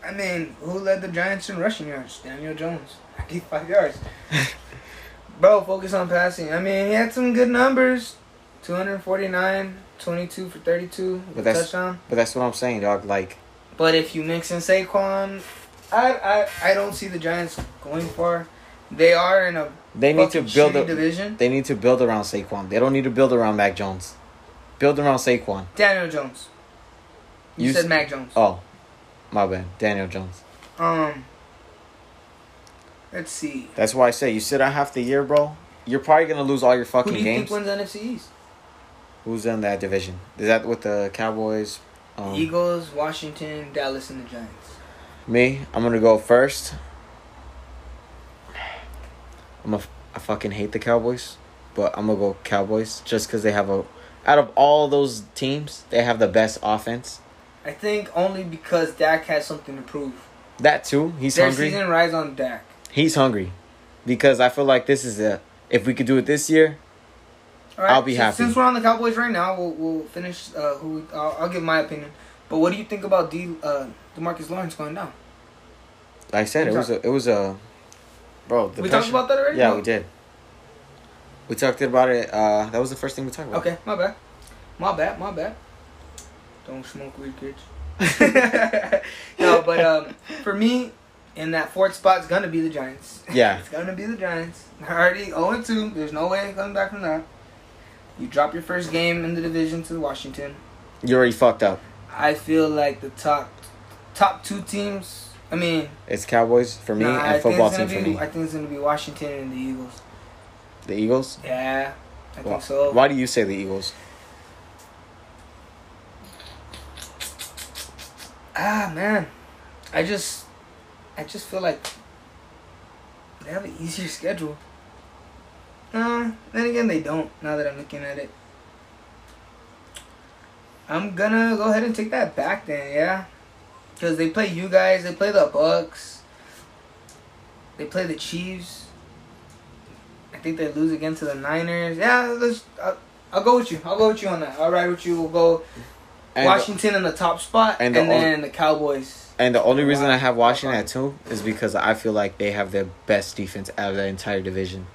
I mean, who led the Giants in rushing yards? Daniel Jones. [laughs] 95 yards. [laughs] Bro, focus on passing. I mean, he had some good numbers. 249, 22 for 32 with But that's- touchdown. But that's what I'm saying, dog. Like But if you mix in Saquon, I, I I don't see the Giants going far. They are in a they need to build a, division. They need to build around Saquon. They don't need to build around Mac Jones. Build around Saquon. Daniel Jones. You, You said s- Mac Jones. Oh, my bad. Daniel Jones. Um. Let's see. That's why I say you sit out half the year, bro. You're probably gonna lose all your Who fucking do you games. think wins NFC East? Who's in that division? Is that with the Cowboys? Um, Eagles, Washington, Dallas, and the Giants. Me, I'm gonna go first. I'm a, I fucking hate the Cowboys, but I'm gonna go Cowboys just because they have a. Out of all those teams, they have the best offense. I think only because Dak has something to prove. That too, he's Their hungry. season rides on Dak. He's hungry, because I feel like this is a. If we could do it this year, All right, I'll be since, happy. Since we're on the Cowboys right now, we'll, we'll finish. Uh, who I'll, I'll give my opinion. But what do you think about D, uh, DeMarcus Lawrence going down? like I said it was a. It was a. Bro, the we talked about that already. Yeah, No? we did. We talked about it. Uh, that was the first thing we talked about. Okay, my bad. My bad. My bad. Don't smoke weed, kids. [laughs] no, but um, for me, in that fourth spot, it's gonna be the Giants. Yeah. [laughs] it's gonna be the Giants. Already 0 2. There's no way coming back from that. You drop your first game in the division to Washington. You already fucked up. I feel like the top top two teams. I mean, It's Cowboys for me nah, and football team gonna for me. I think it's gonna be Washington and the Eagles. The Eagles. Yeah, I Why- think so. Why do you say the Eagles? Ah man, I just, I just feel like they have an easier schedule. Uh, then again, they don't. Now that I'm looking at it, I'm gonna go ahead and take that back then. Yeah, because they play you guys. They play the Bucs. They play the Chiefs. I think they lose again to the Niners. Yeah, let's. I'll, I'll go with you. I'll go with you on that. I'll ride with you. We'll go And Washington in the top spot, and and, the only- then the Cowboys. And the only reason I have Washington at two is because I feel like they have the best defense out of the entire division,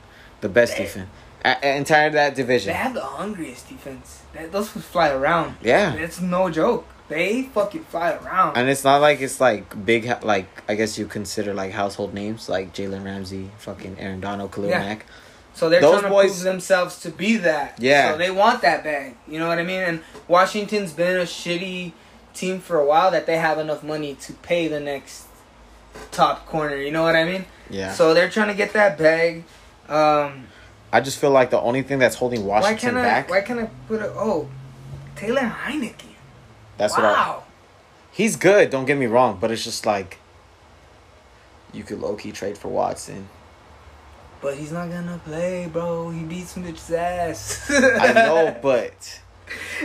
the best They- defense, a- entire that division. They have the hungriest defense. That, those fly around. Yeah, It's no joke. They fucking fly around. and it's not like it's like big, like I guess you consider like household names like Jalen Ramsey, fucking Aaron Donald, Khalil Yeah. Mack. So they're Those trying to boys- prove themselves to be that. Yeah. So they want that bag. You know what I mean? And Washington's been a shitty team for a while that they have enough money to pay the next top corner. You know what I mean? Yeah, So they're trying to get that bag. Um, I just feel like the only thing that's holding why Washington can't I? back. Why can't I put a? Oh, Taylor Heinicke. that's what I, wow. he's good. Don't get me wrong, but it's just like you could low key trade for Watson. But he's not gonna play, bro. He beat some bitch's ass. I know, [laughs] but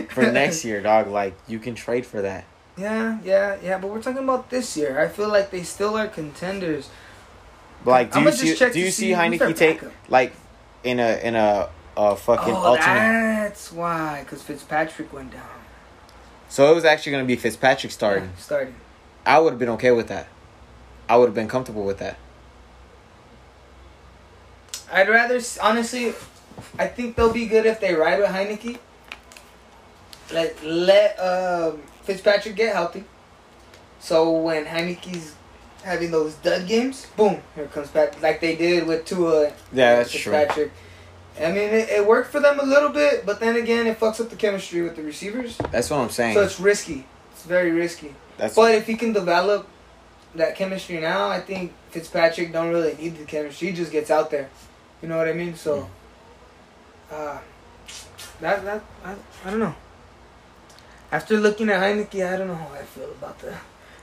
for next year, dog, like you can trade for that. Yeah, yeah, yeah. But we're talking about this year. I feel like they still are contenders. Like, do I'ma you just see? check Do to you see see who's their Heinicke take backup. like in a in a a fucking oh, alternate? that's why. Because Fitzpatrick went down. So it was actually gonna be Fitzpatrick starting. Yeah, starting. I would have been okay with that. I would have been comfortable with that. I'd rather, s- honestly, I think they'll be good if they ride with Heinicke. Let let um, Fitzpatrick get healthy. So when Heinicke's having those dud games, boom, here comes Pat like they did with Tua. Yeah, that's true. Fitzpatrick. I mean, it, it worked for them a little bit, but then again, it fucks up the chemistry with the receivers. That's what I'm saying. So it's risky. It's very risky. That's But if he can develop that chemistry now, I think Fitzpatrick don't really need the chemistry. He just gets out there. You know what I mean? So, uh, that that I, I don't know. After looking at Heinicke, I don't know how I feel about the.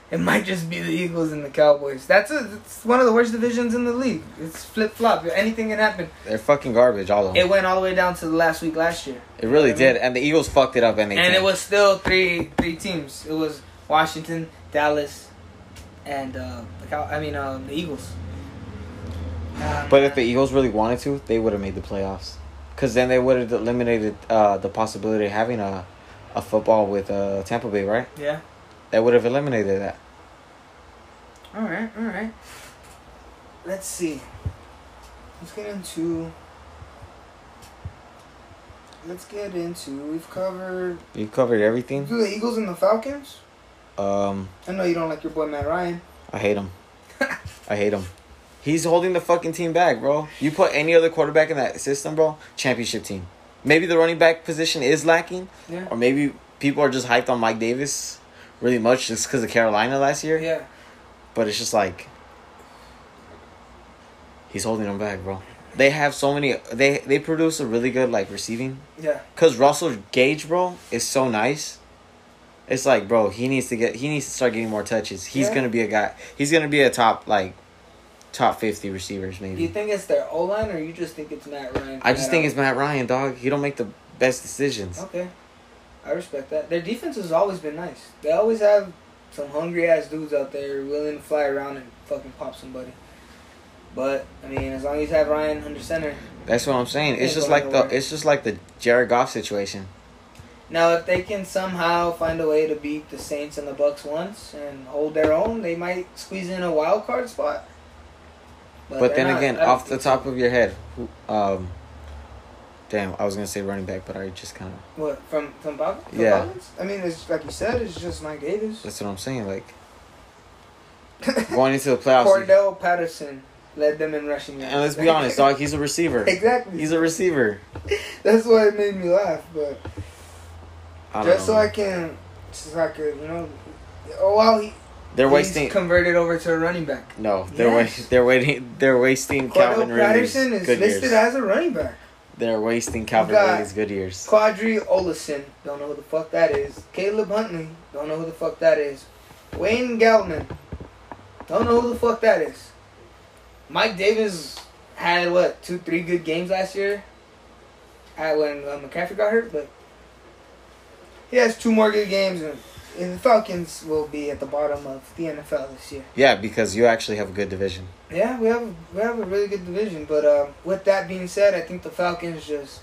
It might just be the Eagles and the Cowboys. That's a. It's one of the worst divisions in the league. It's flip flop. Anything can happen. they're fucking garbage, all of them. It went all the way down to the last week last year. It really I mean- did, and the Eagles fucked it up, and they and it was still three three teams. It was Washington, Dallas, and uh, the Cow- I mean uh, the Eagles. Um, But if the Eagles really wanted to, they would have made the playoffs. Because then they would have eliminated uh, the possibility of having a, a football with uh, Tampa Bay, right? yeah, That would have eliminated that. all right, all right. Let's see. Let's get into. Let's get into. We've covered You covered everything. do the Eagles and the Falcons. Um, I know you don't like your boy Matt Ryan. I hate him. I hate him. He's holding the fucking team back, bro. You put any other quarterback in that system, bro, championship team. Maybe the running back position is lacking, Yeah. or maybe people are just hyped on Mike Davis really much just because of Carolina last year. Yeah. But it's just like he's holding them back, bro. They have so many. They they produce a really good like receiving. Yeah. Cause Russell Gage, bro, is so nice. It's like, bro, he needs to get. He needs to start getting more touches. He's Yeah. gonna be a guy. He's gonna be a top like, top fifty receivers maybe. Do you think it's their O line or you just think it's Matt Ryan? I just think it's Matt Ryan, dog. He don't make the best decisions. Okay. I respect that. Their defense has always been nice. They always have some hungry ass dudes out there willing to fly around and fucking pop somebody. But I mean, as long as you have Ryan under center. That's what I'm saying. It's just like the. It's just like the Jared Goff situation. Now, if they can somehow find a way to beat the Saints and the Bucs once and hold their own, they might squeeze in a wild card spot. But, they're then not- again, off the top of your head, who, um, damn, I was gonna say running back, but I just kind of. what from from? From Yeah. I mean, it's like you said, it's just Mike Davis, That's what I'm saying. Like [laughs] going into the playoffs. Cordarrelle Patterson led them in rushing. And let's be honest, dog. He's a receiver. [laughs] exactly. He's a receiver. [laughs] That's why it made me laugh, but I don't just know. so I can, so I could, you know. Oh wow, he, they're he's wasting. converted over to a running back. no, they're Yes. wa- They're waiting. They're wasting Calvin Cordarrelle Ridley's Patterson is good listed years. as a running back. They're wasting Calvin good years. Qadree Ollison, don't know who the fuck that is. Caleb Huntley, don't know who the fuck that is. Wayne Gallman, don't know who the fuck that is. Mike Davis had what two, three good games last year. At when uh, McCaffrey got hurt, but he has two more good games, And the Falcons will be at the bottom of the NFL this year. Yeah, because you actually have a good division. Yeah, we have we have a really good division. But um, with that being said, I think the Falcons just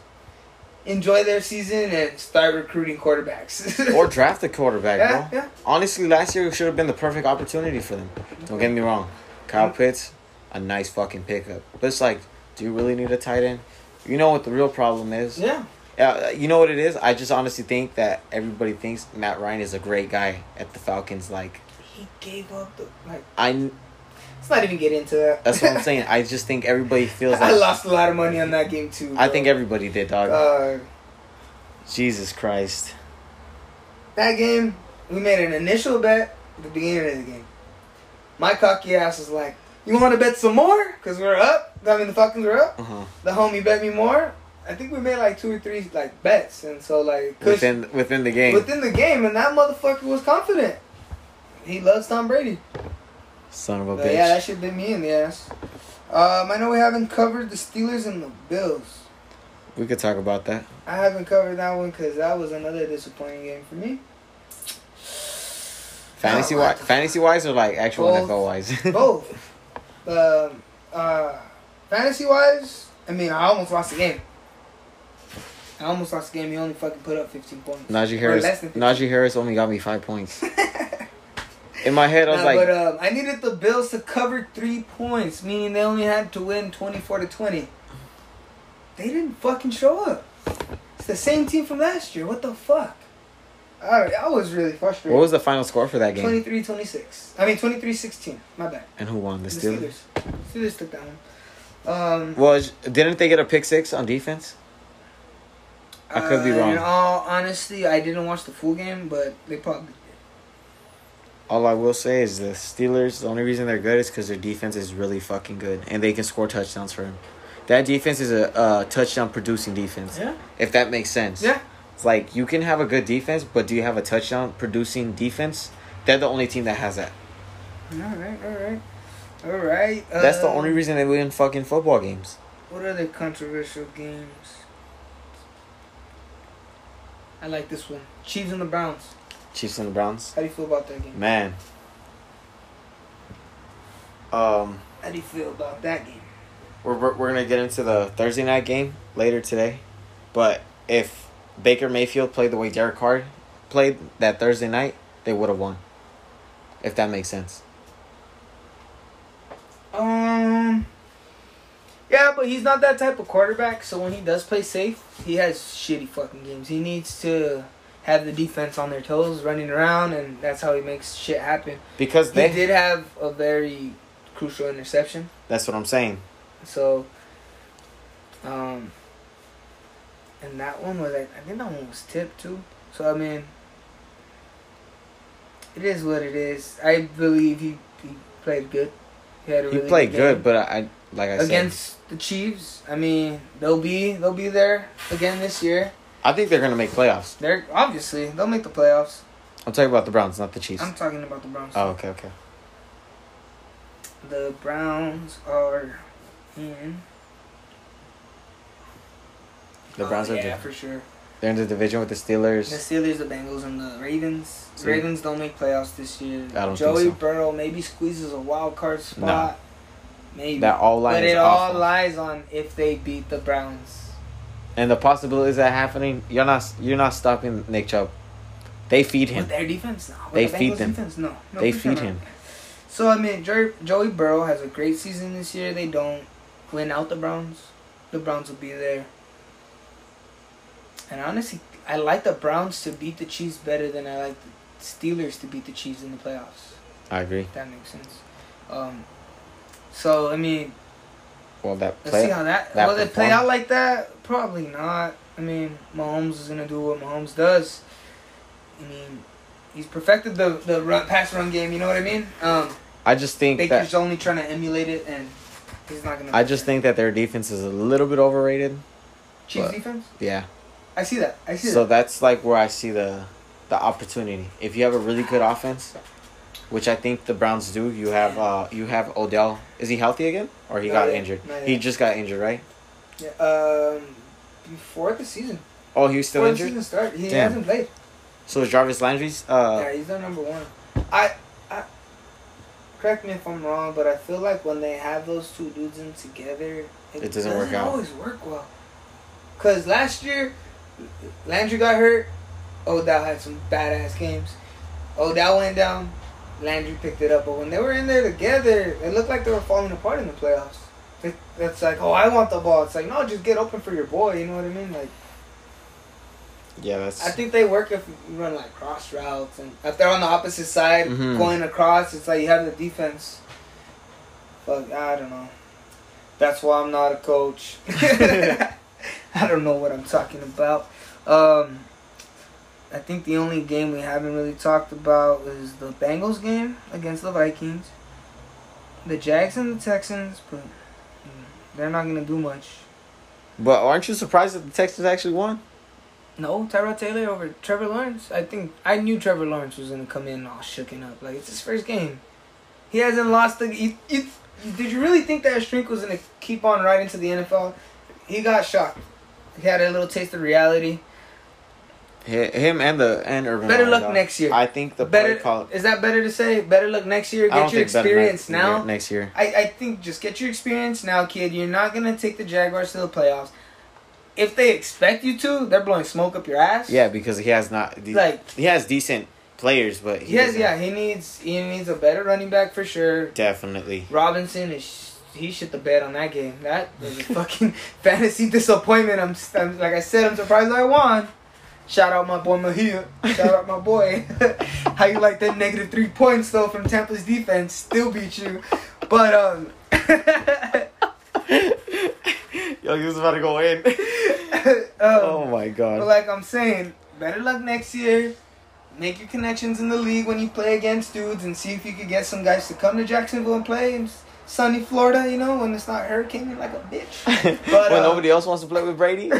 enjoy their season and start recruiting quarterbacks. [laughs] or draft a quarterback, yeah, bro. yeah. Honestly, last year should have been the perfect opportunity for them. Don't get me wrong. Kyle Pitts, a nice fucking pickup. But it's like, do you really need a tight end? You know what the real problem is? Yeah. Yeah, you know what it is? I just honestly think that everybody thinks Matt Ryan is a great guy at the Falcons. Like, He gave up the like. I, Let's not even get into that. that's what I'm saying. [laughs] I just think everybody feels like. I like. lost a lot of money on that game too. I think everybody did, dog. Uh, Jesus Christ. that game, we made an initial bet at the beginning of the game. My cocky ass was like, "You want to bet some more? Cause we're up. I mean, the Falcons are up. Uh huh. The homie bet me more. I think we made like two or three like bets, and so like Within within the game. within the game, and that motherfucker was confident. He loves Tom Brady. Son of a But bitch. yeah, that should bit me in the ass. Um, I know we haven't covered the Steelers and the Bills. we could talk about that. I haven't covered that one because that was another disappointing game for me. Fantasy Oh, wise, fantasy wise, or like actual Both. NFL wise. [laughs] Both. Um, uh, fantasy wise, I mean, I almost lost the game. I almost lost the game. He only fucking put up 15 points. Najee Harris. less than 15. Najee Harris only got me five points. [laughs] In my head, I was Nah, like, but um, I needed the Bills to cover three points, meaning they only had to win 24 to 20. They didn't fucking show up. It's the same team from last year. What the fuck? I, I was really frustrated. what was the final score for that game? 23 26. I mean, 23 16. My bad. And who won? The The Steelers. Steelers. Steelers took that one. Um, Well, didn't they get a pick six on defense? I could be uh, wrong. In all honesty, I didn't watch the full game, but they probably did. All I will say is the Steelers. The only reason they're good is because their defense is really fucking good, and they can score touchdowns for him. That defense is a uh, touchdown producing defense. Yeah. If that makes sense. Yeah. It's like you can have a good defense, but do you have a touchdown producing defense? They're the only team that has that. All right, all right. All right. That's the uh, only reason they win fucking football games. What are the controversial games? I like this one. Chiefs and the Browns. Chiefs and the Browns. How do you feel about that game? Man. Um, How do you feel about that game? we're, we're, we're gonna get into the Thursday night game later today, but if Baker Mayfield played the way Derek Carr played that Thursday night, they would have won. If that makes sense. Um. Yeah, but he's not that type of quarterback. So when he does play safe, he has shitty fucking games. He needs to have the defense on their toes, running around, and that's how he makes shit happen. Because He they. did have a very crucial interception. That's what I'm saying. So, um, and that one was like I think that one was tipped too. So I mean, it is what it is. I believe he he played good. He had a He played good, but I, I like I said, against the Chiefs. I mean, they'll be they'll be there again this year. I think they're gonna make playoffs. They're obviously they'll make the playoffs. I'm talking about the Browns, not the Chiefs. I'm talking about the Browns. Oh, okay, okay. The Browns are in. The oh, Browns oh, are yeah for sure. They're in the division with the Steelers. The Steelers. The Bengals, and the Ravens. See? Ravens don't make playoffs this year. I don't Joey think so. Burrow maybe squeezes a wild card spot. Maybe. That all line but it all awful. lies on if they beat the Browns. and the possibilities that happening, you're not you're not stopping Nick Chubb. They feed him. With their defense, no. With They the feed them. Defense, no. no They for sure feed him. So I mean, Joey, Joey Burrow has a great season this year. They don't win out the Browns. The Browns will be there. And honestly, I like the Browns to beat the Chiefs better than I like the Steelers to beat the Chiefs in the playoffs. I agree. If that makes sense. Um, so I mean, Well, that let's see how that, that will it play out like that. Probably not. I mean, Mahomes is gonna do what Mahomes does. I mean, he's perfected the the run, pass run game. You know what I mean? Um, I just think Baker's that only trying to emulate it, and he's not gonna. I just think that their defense is a little bit overrated. Chiefs defense. Yeah. I see that. I see that. So that. that's like where I see the the opportunity. If you have a really good offense, which I think the Browns do, you have uh you have Odell. Is he healthy again, or he Not got yet. injured? He just got injured, right? Yeah, um, before the season. Oh, he was still before the injured. season started, he Damn. hasn't played. So is Jarvis Landry's. Uh, yeah, he's their number one. I, I, correct me if I'm wrong, but I feel like when they have those two dudes in together, It doesn't work out. Always work well. Cause last year, Landry got hurt. Odell had some badass games. Odell went down. Landry picked it up, but when they were in there together, it looked like they were falling apart in the playoffs. It's like, oh, I want the ball. It's like, no, just get open for your boy. You know what I mean? Like, yeah, that's. I think they work if you run like cross routes and if they're on the opposite side Mhm. going across, it's like you have the defense. But I don't know. That's why I'm not a coach. [laughs] [laughs] I don't know what I'm talking about. Um, I think the only game we haven't really talked about is the Bengals game against the Vikings. The Jags and the Texans, but mm, they're not gonna do much. But aren't you surprised that the Texans actually won? No, Tyrod Taylor over Trevor Lawrence. I think I knew Trevor Lawrence was gonna come in all shooken up. Like it's his first game. He hasn't lost the. He, he, did you really think that streak was gonna keep on right into the NFL? He got shocked. He had a little taste of reality. Hi- Him and the and Urban. Better Meyer, luck dog. next year. I think the better call. is that better to say? Better luck next year. Get your experience next, now. Next year. I, I think just get your experience now, kid. You're not gonna take the Jaguars to the playoffs. If they expect you to, they're blowing smoke up your ass. Yeah, because he has not. de- Like he has decent players, but he Yes, doesn't- yeah, he needs he needs a better running back for sure. definitely. Robinson is he shit the bed on that game. That was a fucking [laughs] fantasy disappointment. I'm, I'm like I said, I'm surprised I won. Shout out my boy Mahia. Shout out my boy. [laughs] How you like that negative three points though from Tampa's defense? Still beat you, but um. [laughs] Yo, he was about to go in. [laughs] um oh my But god. like I'm saying, better luck next year. Make your connections in the league when you play against dudes and see if you could get some guys to come to Jacksonville and play in sunny Florida, you know, when it's not hurricaning like a bitch. But, when uh, nobody else wants to play with Brady,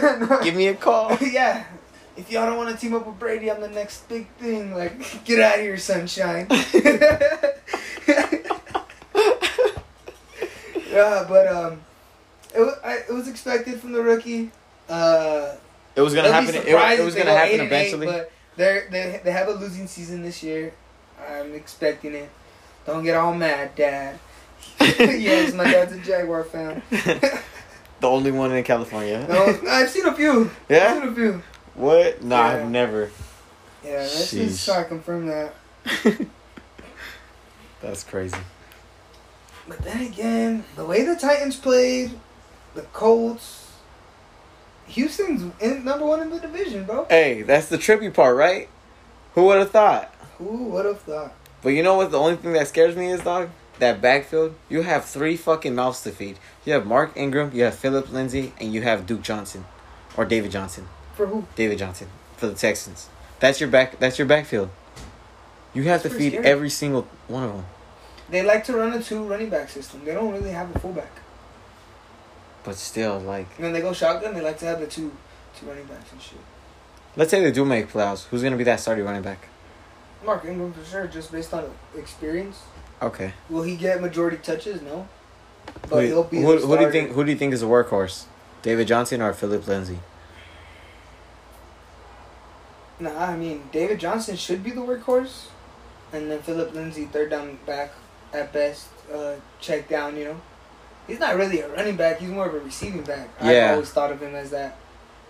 give me a call. yeah. If y'all don't want to team up with Brady, I'm the next big thing. Like, [laughs] get out of here, sunshine. [laughs] yeah, but um, it was, I, it was expected from the rookie. Uh, It was gonna happen. It, it was gonna go happen and eight, eventually. but they're they they have a losing season this year. I'm expecting it. Don't get all mad, Dad. [laughs] yes, my dad's a Jaguar fan. the only one in California. No, I've seen a few. I've Yeah. seen a few. What? No, Yeah. I've never. Yeah, let's Sheesh. just try to confirm that. [laughs] That's crazy. But then again, the way the Titans played, the Colts, Houston's in, number one in the division, bro. Hey, that's the trippy part, right? Who would have thought? Who would have thought? But you know what? The only thing that scares me is, dog, that backfield. You have three fucking mouths to feed. You have Mark Ingram, you have Phillip Lindsay, and you have Duke Johnson, or David Johnson. For who? David Johnson for the Texans. That's your back. That's your backfield. You have That's to feed scary. every single one of them. They like to run a two running back system. They don't really have a fullback. But still, like, And when they go shotgun, they like to have the two two running backs and shit. let's say they do make playoffs. Who's gonna be that starting running back? Mark Ingram for sure, just based on experience. Okay. Will he get majority touches? No. But he'll be. who, the who do you think? Who do you think is a workhorse? David Johnson or Phillip Lindsay? Nah, I mean David Johnson should be the workhorse, and then Phillip Lindsay third down back at best, uh, check down. You know, he's not really a running back. He's more of a receiving back. Yeah. I've always thought of him as that.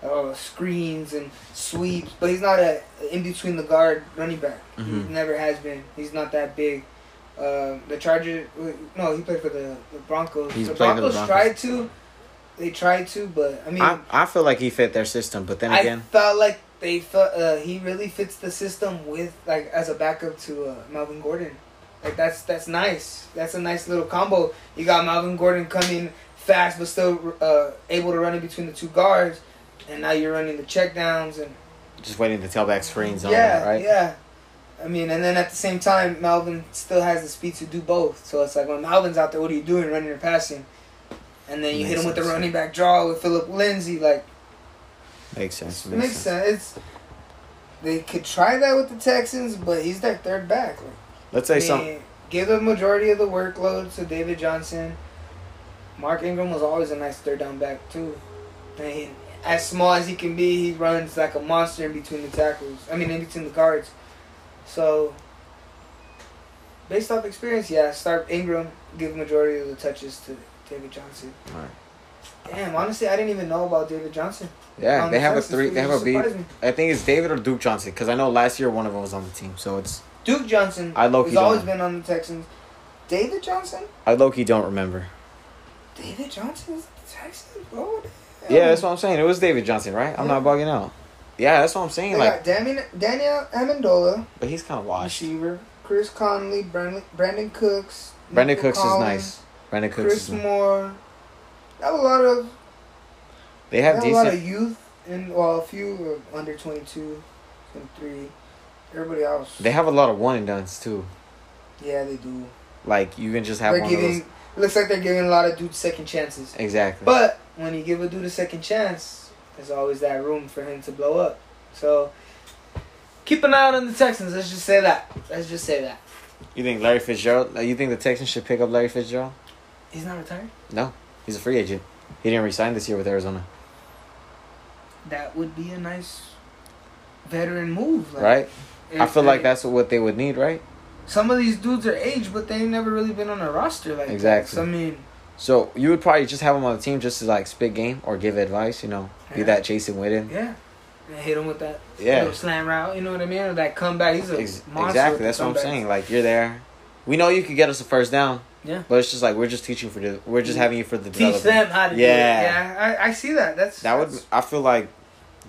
Uh, screens and sweeps, but he's not a in between the guard running back. Mhm. He never has been. He's not that big. Uh, the Chargers, no, he played for the, the Broncos. He's the for the Broncos Broncos. tried to, they tried to, but I mean, I I feel like he fit their system, but then again, I felt like they felt uh, he really fits the system with like as a backup to uh, Melvin Gordon. Like that's that's nice. That's a nice little combo. You got Melvin Gordon coming fast but still uh, able to run in between the two guards, and now you're running the checkdowns and just waiting to tailback screens on yeah, that, right? yeah. I mean, and then at the same time, Melvin still has the speed to do both. So it's like when Melvin's out there, what are you doing, running or passing? And then you hit Makes him with the running back draw with Phillip Lindsay. Like Makes sense. it Makes, makes sense. sense. It's, they could try that with the Texans, but he's their third back. Like, Let's say some. give the majority of the workload to David Johnson. Mark Ingram was always a nice third down back too. And he, as small as he can be, he runs like a monster in between the tackles. I mean, in between the guards. So, based off experience, yeah, start Ingram, give the majority of the touches to David Johnson. Alright. Damn, honestly, I didn't even know about David Johnson. Yeah, they the have a three. They have a beat. I think it's David or Duke Johnson because I know last year one of them was on the team. So it's Duke Johnson I low He's always been on the Texans. David Johnson? I low key don't remember. David Johnson is the Texans, bro. Yeah, that's what I'm saying. It was David Johnson, right? I'm not bugging out. Yeah, that's what I'm saying. They Like, Daniel, Amendola, but he's kind of washed. receiver. Chris Conley, Brandin, Brandin Cooks. Brandin Cooks is nice. Brandin Cooks Chris is. Moore. Have a lot of They they have have a lot of youth and well, a few are under 22, 23. Everybody else. They have a lot of one and duns too. yeah, they do. Like you can just have They're one giving. of those. Looks like they're giving a lot of dudes second chances. Exactly. But when you give a dude a second chance, there's always that room for him to blow up. So keep an eye out on the Texans. Let's just say that. Let's just say that. you think Larry Fitzgerald? You think the Texans should pick up Larry Fitzgerald? He's not retired. No, he's a free agent. He didn't resign this year with Arizona, That would be a nice veteran move, like, right? I feel like that's what they would need, right? Some of these dudes are aged, but they ain't never really been on a roster like that. Exactly. So, I mean, So you would probably just have him on the team just to like spit game or give advice, you know, be that Jason Witten. yeah. And hit him with that Yeah, little slam route. You know what I mean? Or that comeback. He's a Ex- monster. exactly. That's what I'm saying. Like you're there. We know you could get us a first down. Yeah. But it's just like we're just teaching for the. We're just having you for the Teach them how to do it. Yeah. Yeah, I, I see that. That's That would. that's- I feel like,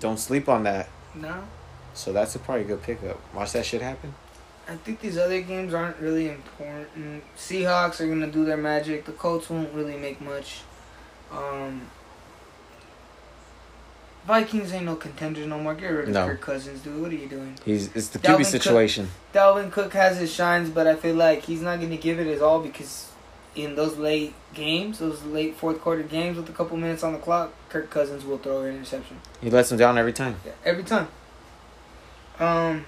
don't sleep on that. no. So that's a probably good pickup. Watch that shit happen. I think these other games aren't really important. Seahawks are gonna do their magic. The Colts won't really make much. Um, Vikings ain't no contenders no more. Get rid of No. Kirk Cousins, dude. What are you doing? He's it's the Dalvin QB Cook- situation. Dalvin Cook has his shines, but I feel like he's not gonna give it his all because in those late games, those late fourth quarter games with a couple minutes on the clock, Kirk Cousins will throw an interception. He lets him down every time. Yeah, every time. Um,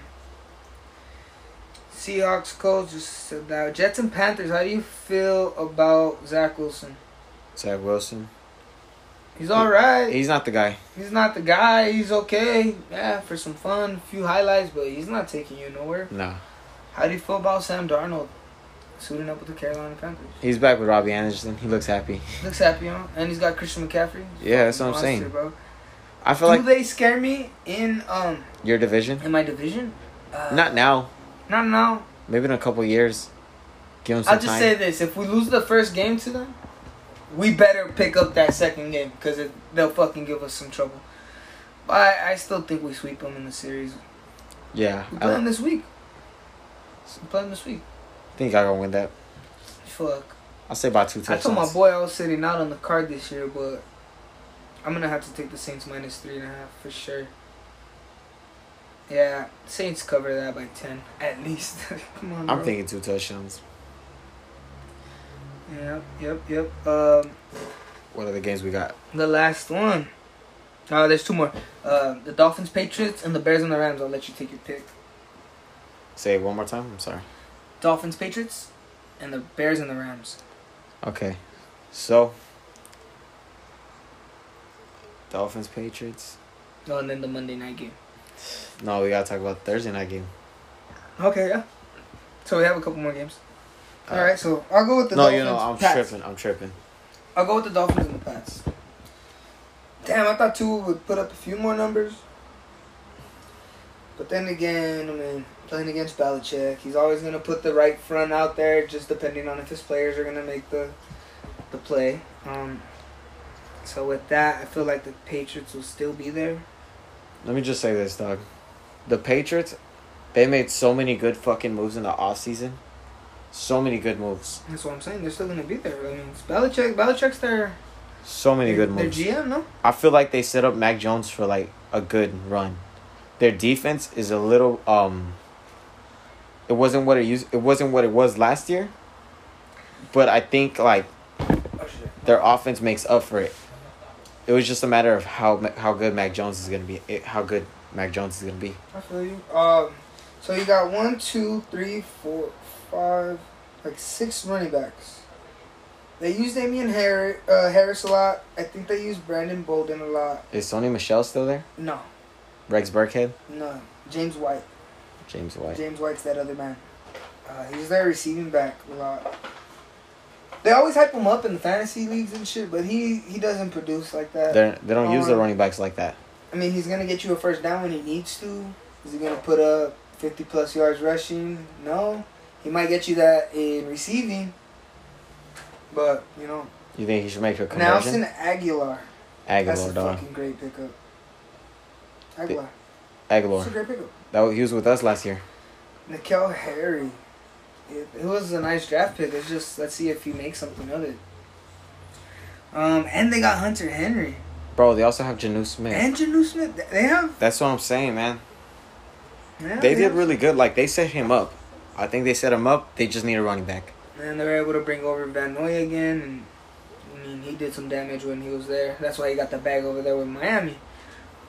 Seahawks, Colts, just said that. Jets and Panthers. How do you feel about Zach Wilson? Zach Wilson. He's all right. He's not the guy. He's not the guy. He's okay. Yeah, for some fun, a few highlights, but he's not taking you nowhere. No. How do you feel about Sam Darnold suiting up with the Carolina Panthers? He's back with Robbie Anderson. He looks happy. Looks happy, huh? And he's got Christian McCaffrey. Yeah, that's what I'm Monster, saying. Bro. I feel do like they scare me in um your division. in my division? Uh, Not now. Not now. Maybe in a couple years. Give him some I'll just time. say this: if we lose the first game to them, we better pick up that second game because they'll fucking give us some trouble. But I, I still think we sweep them in the series. yeah, We I, them I this week. We play them this week. think I gonna win that. Fuck. I'll say by two touchdowns. I told my boy I was sitting out on the card this year, but I'm gonna have to take the Saints minus three and a half for sure. Yeah, Saints cover that by ten at least. [laughs] Come on, I'm bro. thinking two touchdowns. Yep, yep, yep. Um, What are the games we got? the last one. Oh, there's two more. Uh, the Dolphins, Patriots, and the Bears and the Rams. I'll let you take your pick. Say it one more time. I'm sorry. Dolphins, Patriots, and the Bears and the Rams. Okay, so Dolphins Patriots. Oh, and then the Monday night game. No, we gotta talk about Thursday night game. Okay, yeah. So we have a couple more games. All right, so I'll go with the no, Dolphins. you know I'm Pats. tripping. I'm tripping. I'll go with the Dolphins and the Pats. Damn, I thought Tua would put up a few more numbers. But then again, I mean, playing against Belichick, he's always gonna put the right front out there, just depending on if his players are gonna make the the play. Um, so with that, I feel like the Patriots will still be there. Let me just say this, dog. The Patriots, they made so many good fucking moves in the offseason. So many good moves. That's what I'm saying. They're still gonna be there. I mean, it's Belichick. Belichick's their So many good moves. their. GM, no? I feel like they set up Mac Jones for like a good run. Their defense is a little um it wasn't what it used it wasn't what it was last year. But I think like their offense makes up for it. It was just a matter of how how good Mac Jones is going to be it, how good Mac Jones is going to be. I feel you. Um, so you got one, two, three, four, five, like six running backs. They use Damien Harris, uh, Harris a lot. I think they use Brandon Bolden a lot. Is Sony Michel still there? No, Rex Burkhead? no. James White. James White. James White's that other man. Uh, he's their receiving back a lot. They always hype him up in the fantasy leagues and shit, but he he doesn't produce like that. They're, they don't use the Um, running backs like that. I mean, he's gonna get you a first down when he needs to. Is he gonna put up fifty plus yards rushing? No. He might get you that in receiving. But you know, You think he should make a conversion? Nelson conversion? Agholor. That's Agholor, a dog. fucking great pickup. Agholor. Agholor. That's a great pickup. That was, he was with us last year. N'Keal Harry. It, it was a nice draft pick. It's just let's see if he makes something of it. Um, and they got Hunter Henry Bro, they also have Jonnu Smith. and Jonnu Smith. They have. That's what I'm saying, man. Yeah, They did have- really good. Like, they set him up. I think they set him up. They just need a running back. And they were able to bring over Van Noy again, and I mean he did some damage when he was there. That's why he got the bag over there with Miami.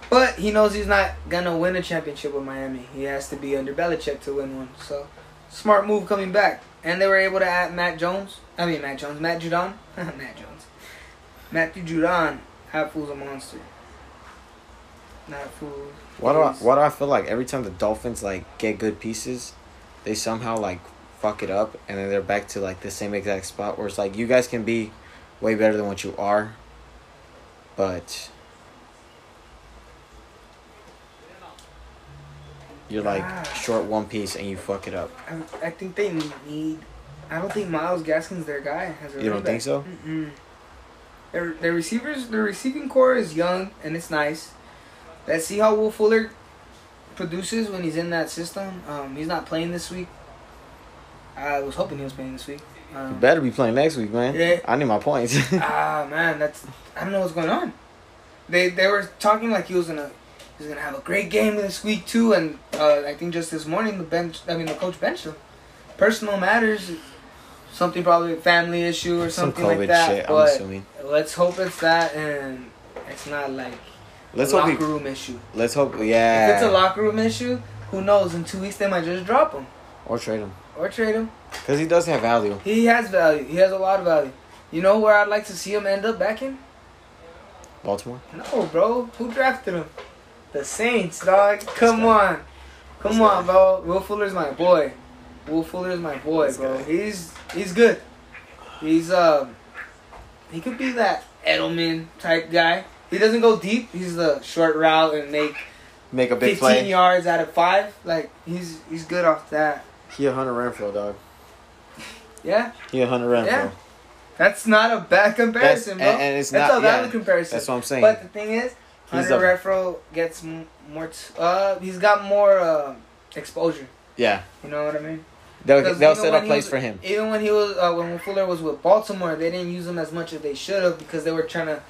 But he knows he's not gonna win a championship with Miami. He has to be under Belichick to win one. So smart move coming back. And they were able to add Matt Jones. I mean Matt Jones, Matt Judon, [laughs] Matt Jones, Matthew Judon. That fool's a monster. That fool. Why do I, why do I feel like every time the Dolphins like get good pieces, they somehow like fuck it up and then they're back to like the same exact spot where it's like you guys can be way better than what you are, but you're like Ah. short one piece and you fuck it up. I, I think they need. I don't think Myles Gaskin's their guy. As a You don't think so? Mm-mm. Their their receivers, their receiving core is young and it's nice. Let's see how Will Fuller produces when he's in that system. Um, he's not playing this week. I was hoping he was playing this week. Um, better be playing next week, man. Yeah. I need my points. [laughs] ah man, that's I don't know what's going on. They they were talking like he was gonna he was gonna have a great game this week too, and uh, I think just this morning the bench I mean the coach benched him. Personal matters, something probably a family issue or Some something COVID like that. shit, I'm but assuming. let's hope it's that and it's not like Let's a hope. locker He, room issue. let's hope. Yeah. If it's a locker room issue, who knows? In two weeks they might just drop him Or trade him or trade him. because he does have value. He has value. He has a lot of value. You know where I'd like to see him end up back in? Baltimore. No, bro. Who drafted him? The Saints, dog. Come on. Come This on, guy. bro. Will Fuller's my boy. Will Fuller's my boy, This bro. guy. He's he's good. He's um he could be that Edelman type guy. He doesn't go deep. He's the short route and make Make a big 15 play. yards out of 5. Like he's he's good off that. He a Hunter Renfrow, dog. Yeah. He a Hunter Renfrow. Yeah. That's not a bad comparison, bro. and- and it's That's not- a valid yeah, comparison. That's what I'm saying. But the thing is, He's Hunter a- Renfrow gets more. T- uh, he's got more uh, exposure. yeah, You know what I mean? they'll, they'll set up plays was- for him. Even when he was uh, when Fuller was with Baltimore, they didn't use him as much as they should have because they were trying to.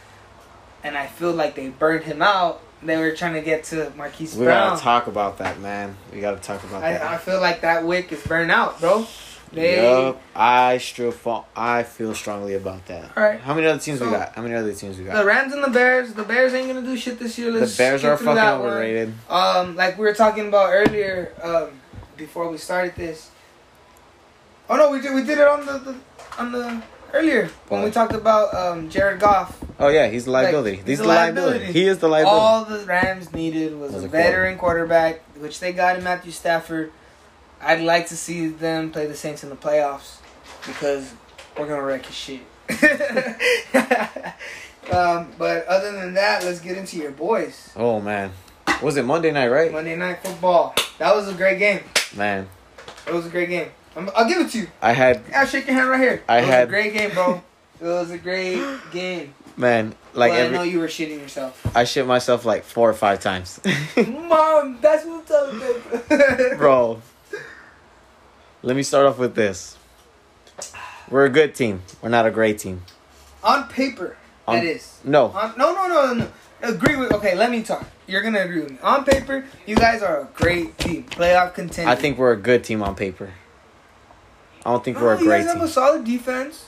And I feel like they burned him out. They were trying to get to Marquise We Brown. gotta talk about that, man. We gotta talk about that. I, I feel like that wick is burned out, bro. They. Yup, I still fall, I feel strongly about that. All right. How many other teams we got? How many other teams we got? The? Rams and the Bears. The Bears ain't gonna do shit this year. The Let's the Bears are fucking that one. overrated. Um, like we were talking about earlier, um, before we started this. Oh no, we did we did it on the, the on the earlier when we talked about um Jared Goff. Oh yeah, he's the liability. Like, he's, he's the a liability. liability. He is the liability. All the Rams needed was, Was a a veteran quarterback, which they got in Matthew Stafford. I'd like to see them play the Saints in the playoffs because we're gonna wreck his shit. [laughs] um, but other than that, let's get into your boys. oh man, was it Monday night? Right, Monday Night Football. That was a great game. man. It was a great game. I'm, I'll give it to you. I had I'll shake your hand right here. I it was had- a great game, bro. it was a great [gasps] game. man like But I know you were shitting yourself. I shit myself like four or five times, [laughs] Mom, that's what I'm telling you. [laughs] bro. Let me start off with this. We're a good team. We're not a great team. On paper, On- that is. No, On, no, no, no, no. Agree with. Okay, let me talk. You're gonna agree with me. On paper, you guys are a great team, playoff contender. I think we're a good team on paper. I don't think No, we're a you great guys have a solid defense.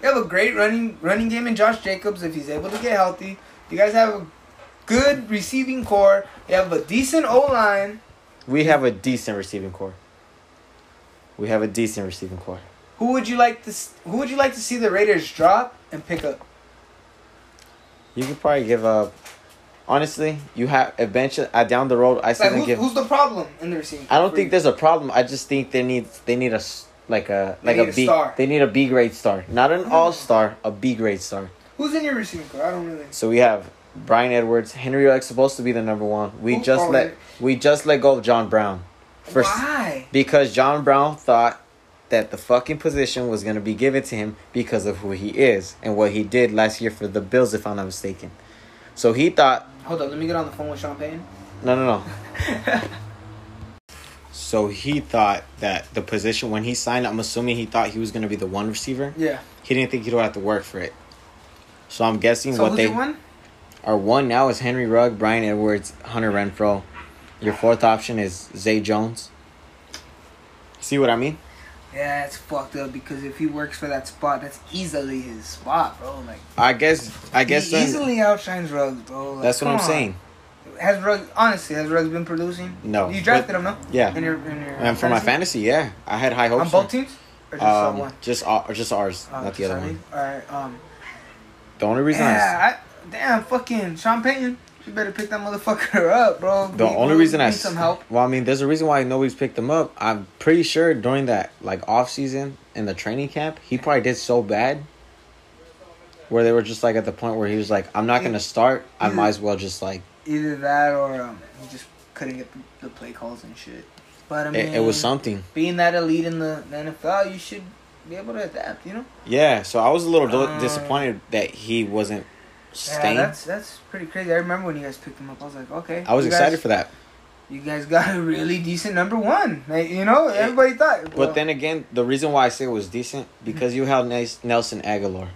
You have a great running running game in Josh Jacobs if he's able to get healthy. You guys have a good receiving core. You have a decent O line. We have a decent receiving core. We have a decent receiving core. Who would you like to Who would you like to see the Raiders drop and pick up? You could probably give up. Honestly, you have eventually uh, down the road. I still Like, who's, give. who's the problem in the receiving? I don't think you? there's a problem. I just think they need they need a like a They like a a B. star. They need a B grade star, not an all star, a B grade star. Who's in your receiving core? I don't really. So we have Bryan Edwards, Henry Ruggs supposed to be the number one. We Who- just let yeah. we just let go of John Brown. First, Why? because John Brown thought that the fucking position was gonna be given to him because of who he is and what he did last year for the Bills, if I'm not mistaken. So he thought, Hold up, let me get on the phone with Sean Payton. no, no, no. [laughs] so he thought that the position when he signed, I'm assuming he thought he was gonna be the one receiver. Yeah. He didn't think he'd have to work for it. So I'm guessing So what they one? Our one now is Henry Rugg, Bryan Edwards, Hunter Renfrow. Your fourth option is Zay Jones. See what I mean? Yeah, it's fucked up because if he works for that spot, that's easily his spot, bro. Like I guess. I guess he then- easily outshines Ruggs, bro. Like, that's what I'm on. saying. Has Ruggs honestly has Ruggs been producing? No, You drafted but- him, no? Yeah, In your in your and for my fantasy, yeah, I had high hopes. on both teams or just um, one? just uh, just ours, Oh, not the other one. All right. Um. The only reason I, Yeah. I, damn. Fucking Sean Payton. You better pick that motherfucker [laughs] up, bro. the We- only we reason I some help. Well, I mean, there's a reason why nobody's picked him up. I'm pretty sure during that like off season in the training camp, he probably did so bad. Where they were just like at the point where he was like, "I'm not gonna start. I might as well just like." Either that or um, he just couldn't get the, play calls and shit. But I mean, It, it was something. being that elite in the, the NFL, you should be able to adapt. You know. Yeah, so I was a little Uh, disappointed that he wasn't staying. Yeah, that's that's pretty crazy. I remember when you guys picked him up. I was like, okay. I was excited guys, for that. You guys got a really decent number one. Like, you know, everybody thought. But then again, the reason why I say it was decent because you Nes- Nelson Agholor,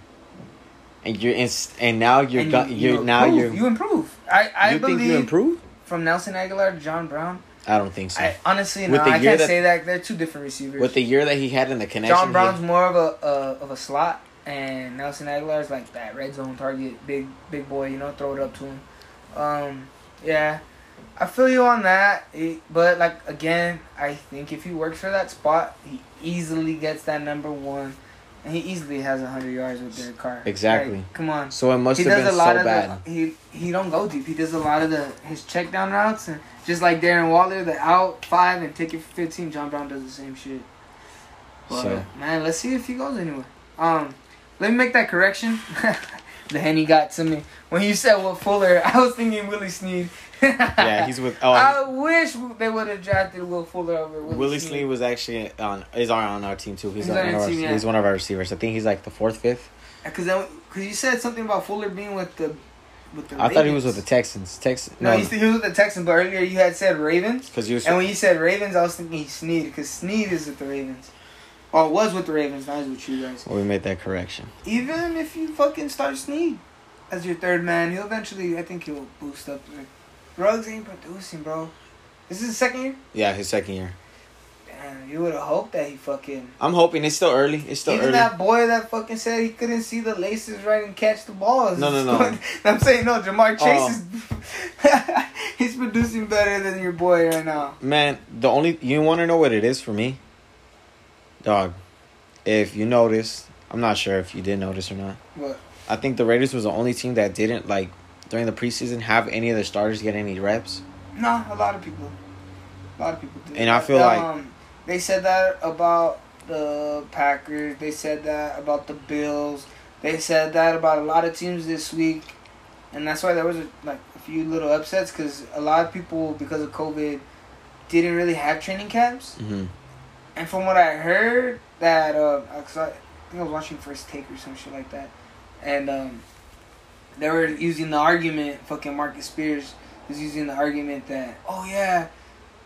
and you're in, and now you're and go- you, you're you now improve. you're you improve. I I you believe think you improve? from Nelson Agholor to John Brown. I don't think so. I honestly With no, I can't that- say that. They're two different receivers. With the year that he had in the connection, John Brown's more of a uh, of a slot, and Nelson Agholor's like that red zone target, big big boy. You know, throw it up to him. Um, yeah, I feel you on that. He- but like again, I think if he works for that spot, he easily gets that number one, and he easily has hundred yards with their car. Exactly. Like, come on. so it must He have been a so lot of bad. the he he don't go deep. He does a lot of the his check down routes and just like Darren Waller, the out five and take it for fifteen. John Brown does the same shit. But So- man, let's see if he goes anywhere. Um, let me make that correction. [laughs] the henny got to me when you said Will Fuller. [laughs] I was thinking Willie Snead. Yeah, he's with. [laughs] Oh, I wish they would have drafted Will Fuller over Willie, Willie. Snead was actually on is on our team too. He's, He's on on one your of our, team, yeah. he's one of our receivers. I think he's like the fourth, fifth. Because because you said something about Fuller being with the with the. I thought he was with the Texans. Texans. No, No, he, he was with the Texans, but earlier you had said Ravens. because he was. And when you said Ravens, I was thinking Snead because Snead is with the Ravens. Or was with the Ravens, now he's with you guys. well, we made that correction. Even if you fucking start Snead as your third man, he'll eventually, I think he'll boost up. Like, Ruggs ain't producing, bro. This is his second year? Yeah, his second year. Damn, you would have hoped that he fucking. I'm hoping it's still early. It's still early. Even early. that boy that fucking said he couldn't see the laces right and catch the balls. No, no, no. [laughs] I'm saying no. Ja'Marr oh. Chase Oh. is [laughs] he's producing better than your boy right now. Man, the only you want to know what it is for me, dog. If you noticed, I'm not sure if you did notice or not. What? I think the Raiders was the only team that didn't like during the preseason have any of the starters get any reps. No, a lot of people. A lot of people do. And I feel like- um, they said that about the Packers. They said that about the Bills. They said that about a lot of teams this week, and that's why there was a, like a few little upsets because a lot of people because of COVID didn't really have training camps. Mm-hmm. And from what I heard, that uh, 'cause I think I was watching First Take or some shit like that, and um, they were using the argument. Fucking Marcus Spears was using the argument that, oh yeah,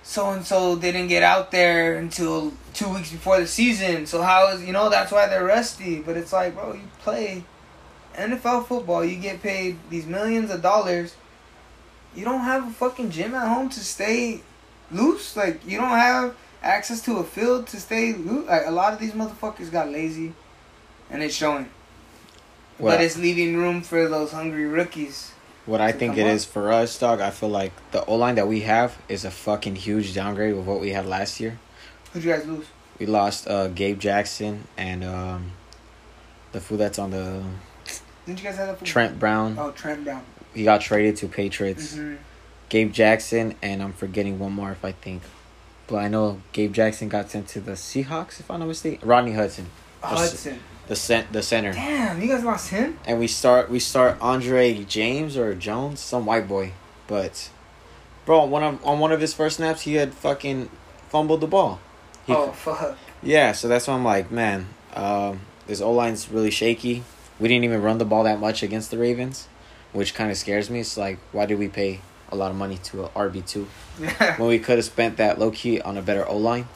so and so didn't get out there until two weeks before the season. So how is you know that's why they're rusty. But it's like, bro, you play NFL football. You get paid these millions of dollars. You don't have a fucking gym at home to stay loose. Like you don't have access to a field to stay loose. Like a lot of these motherfuckers got lazy, and it's showing. Well, but it's leaving room for those hungry rookies. what I think it up. is for us, dog. I feel like the O line that we have is a fucking huge downgrade of what we had last year. Who'd you guys lose? We lost uh, Gabe Jackson and um, the fool that's on the Didn't you guys have for- Trent Brown. Oh, Trent Brown. He got traded to Patriots. hmm Gabe Jackson and I'm forgetting one more if I think, but I know Gabe Jackson got sent to the Seahawks if I'm not mistaken. Rodney Hudson, Hudson. The cent the center, Damn, you guys lost him. and we start we start Andre James or Jones, some white boy, but bro, one of on one of his first snaps he had fucking fumbled the ball. He, oh fuck. Yeah, so that's why I'm like, man, um, this O line's really shaky. We didn't even run the ball that much against the Ravens, which kind of scares me. It's like, why did we pay a lot of money to a RB two Yeah. [laughs] when we could have spent that low key on a better O line?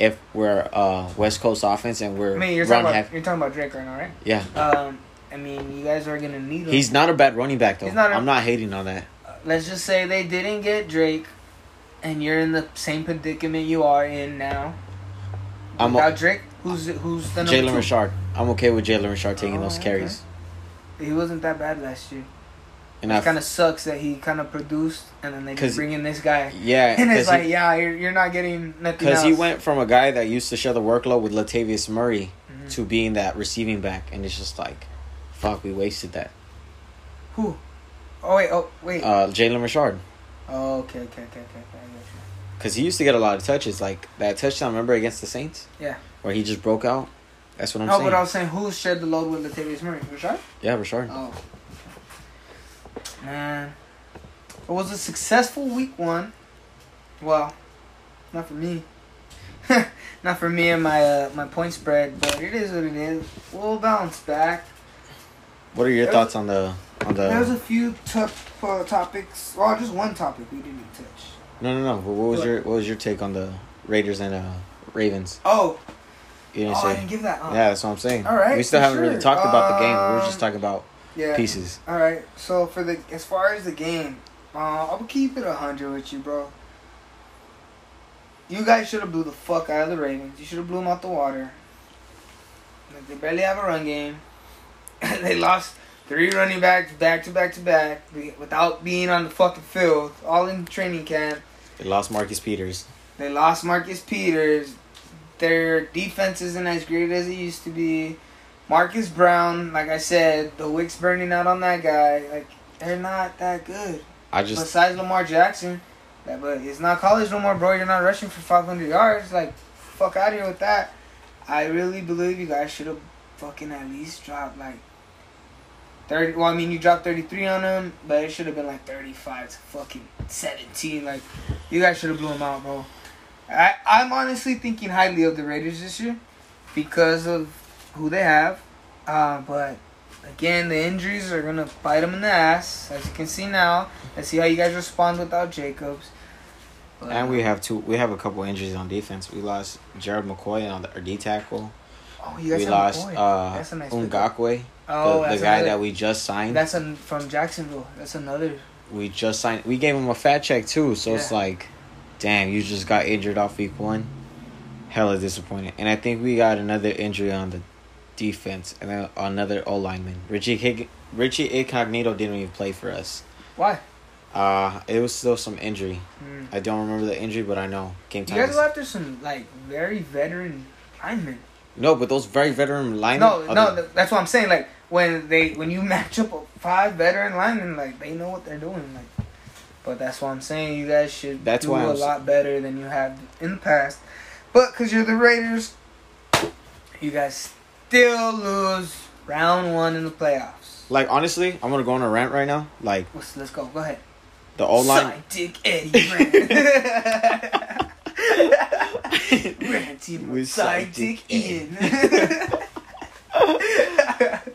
If we're uh, West Coast offense and we're I mean, you're run talking about you're talking about Drake right now, right? yeah, Um, I mean, you guys are gonna need him. he's not a bad running back though. He's not a- I'm not hating on that. Let's just say they didn't get Drake, and you're in the same predicament you are in now. I'm Without o- Drake, who's who's the number Jalen? Richard. I'm okay with Jalen Richard taking Oh, those okay. carries, He wasn't that bad last year. And it kind of sucks that he kind of produced, and then they just bring in this guy, yeah, [laughs] and it's he- like, yeah, you're, you're not getting nothing else. Because he went from a guy that used to share the workload with Latavius Murray Mhm. to being that receiving back, and it's just like, fuck, we wasted that. Who? Oh wait, oh wait. Uh, Jalen Richard, oh, okay, okay, okay, okay, okay. Because he used to get a lot of touches, like that touchdown. Remember against the Saints? Yeah. Where he just broke out. That's what. I'm No, saying. but I was saying who shared the load with Latavius Murray? Rashard? yeah, Richard. Oh. Man. It was a successful week one. Well, not for me. [laughs] not for me and my uh, my point spread, but it is what it is. We'll bounce back. What are your There's- thoughts on the on the? There's a few tough uh, topics. Well, just one topic we didn't touch. no, no, no. What was What? your what was your take on the Raiders and uh Ravens? Oh, You didn't oh, I say. didn't give that. Yeah, that's what I'm saying. All right, We still haven't really talked about the game. We were Um, just talking about yeah. pieces. All right. So for the as far as the game, uh, I'll keep it hundred with you, bro. You guys should have blew the fuck out of the Ravens. You should have blew them out the water. Like, they barely have a run game. [laughs] they lost three running backs back to back to back without being on the fucking field, all in training camp. They lost Marcus Peters. They lost Marcus Peters. Their defense isn't as great as it used to be. Marquise Brown, like I said, the wick's burning out on that guy. Like they're not that good. I just Besides Lamar Jackson, that but it's not college no more, bro. You're not rushing for 500 yards. Like fuck out of here with that. I really believe you guys should have fucking at least dropped like 30. Well, I mean you dropped 33 on them, but it should have been like 35 to fucking 17. Like you guys should have blew them out, bro. I I'm honestly thinking highly of the Raiders this year because of who they have. Uh, but again, the injuries are gonna bite them in the ass, as you can see now. Let's see how you guys respond without Jacobs. But, And we have two. We have a couple injuries on defense. We lost Gerald McCoy on the our D tackle. oh, you guys We have lost McCoy. uh, That's a nice. Ngakoue, Oh, the, the guy another, that we just signed. That's an, from Jacksonville. That's another. we just signed. We gave him a fat check too. So it's like, damn, you just got injured off week one. Hella disappointed. And I think we got another injury on the defense, and another O lineman. Richie Hig- Richie Incognito didn't even play for us. Why? Uh, it was still some injury. Hmm. I don't remember the injury, but I know game time. You guys go after some like very veteran linemen. no, but those very veteran linemen. No, no, the- that's what I'm saying. Like when they when you [laughs] match up a five veteran linemen, like they know what they're doing. Like, but that's what I'm saying. You guys should That's do a lot better than you have in the past. But because you're the Raiders, you guys still lose round one in the playoffs. Like honestly, I'm gonna go on a rant right now. Like Let's, let's go. Go ahead. the O line. Dick Eddie Rant. Ranting with Side Dick Ian. [laughs]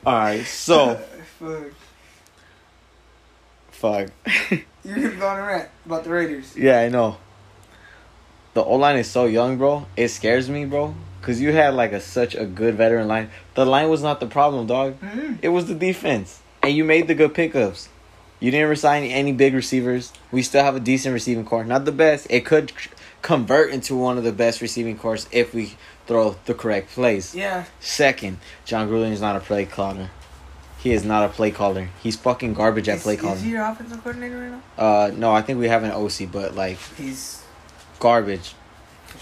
All right, so [laughs] Fuck. fuck. [laughs] You're gonna go on a rant about the Raiders. yeah, I know. The O line is so young, bro. It scares me, bro. Cause you had like a such a good veteran line. The line was not the problem, dog. Mm-hmm. It was the defense, and you made the good pickups. You didn't resign any big receivers. We still have a decent receiving core. Not the best. It could convert into one of the best receiving cores if we throw the correct plays. Yeah. Second, Jon Gruden is not a play caller. He is not a play caller. He's fucking garbage at Is, play calling. is he your offensive coordinator right now? Uh, no, I think we have an OC, but like He's garbage.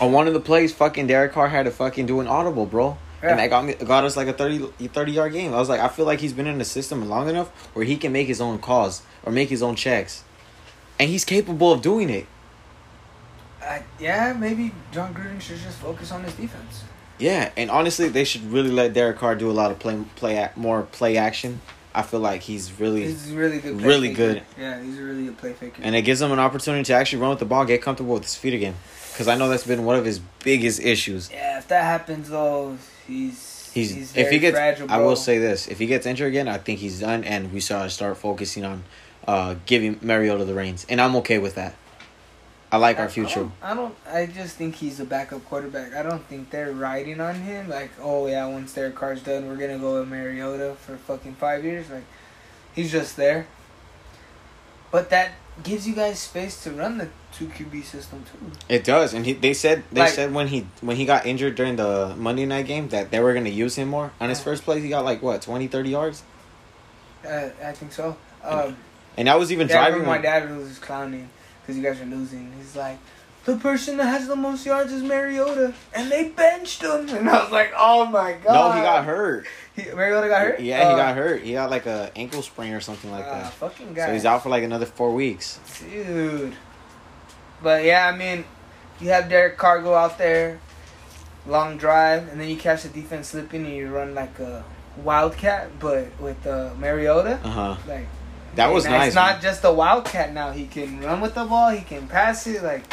On one of the plays, fucking Derek Carr had to fucking do an audible, bro. Yeah. And that got me got us like a 30, 30 yard game. I was like, I feel like he's been in the system long enough where he can make his own calls or make his own checks. And he's capable of doing it. Uh, yeah, maybe Jon Gruden should just focus on his defense. Yeah, and honestly, they should really let Derek Carr do a lot of play, play, more play action. I feel like he's really, He's really good. Play Really faker. good. Yeah, he's a really good play faker. and it gives him an opportunity to actually run with the ball, get comfortable with his feet again. Because I know that's been one of his biggest issues. yeah, if that happens though, he's He's, he's if he very gets, fragile, I will say this: if he gets injured again, I think he's done, and we should start focusing on uh, giving Mariota the reins, and I'm okay with that. I like our I future. don't, I don't. I just think he's a backup quarterback. I don't think they're riding on him. Like, oh yeah, once their car's done, we're gonna go with Mariota for fucking five years. Like, he's just there. But that gives you guys space to run the two QB system too. It does, and he, they said they Like- said when he when he got injured during the Monday night game that they were gonna use him more. On his first play, he got like what 20, 30 yards, Uh, I think so. Um, and I was even yeah, driving. my dad was clowning because you guys are losing. He's like, the person that has the most yards is Mariota, and they benched him. And I was like, oh my god. No, he got hurt. He, Mariota got hurt. Yeah, he Uh, got hurt. He got like a ankle sprain or something like ah, that. fucking guy. So he's out for like another four weeks. Dude. But yeah, I mean, you have Derek Carr go out there, long drive, and then you catch the defense slipping and you run like a wildcat, but with uh, Mariota. Uh huh. Like That was nice. It's not just a wildcat now. He can run with the ball. He can pass it. Like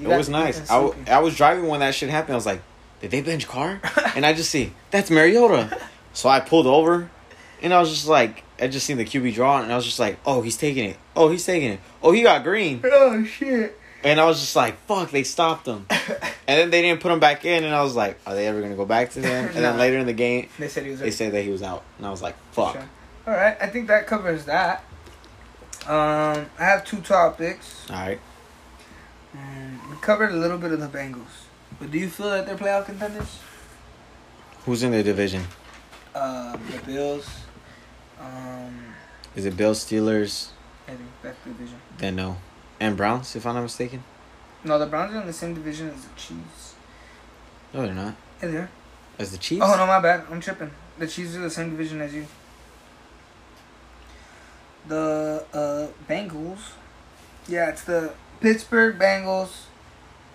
you It was nice. I, w- sleeping. I was driving when that shit happened. I was like, did they bench Carr? [laughs] and I just see that's Mariota. So I pulled over, and I was just like, I just seen the QB draw, and I was just like, oh, he's taking it. Oh, he's taking it. Oh, he got green. oh shit. And I was just like, fuck, they stopped him. [laughs] And then they didn't put him back in, and I was like, are they ever gonna go back to him? And then [laughs] later in the game, They said he was. they said that he was out, and I was like, fuck. Sure. All right, I think that covers that. Um, I have two topics. All right. Covered a little bit of the Bengals, but do you feel that they're playoff contenders? Who's in the division? Um, the Bills. Um, Is it Bills, Steelers? I think that's the division. Then no, and Browns, if I'm not mistaken. No, the Browns are in the same division as the Chiefs. No, they're not. Yeah, they are. As the Chiefs. Oh no, my bad. I'm tripping. The Chiefs are the same division as you. The uh, Bengals. Yeah, it's the Pittsburgh Bengals,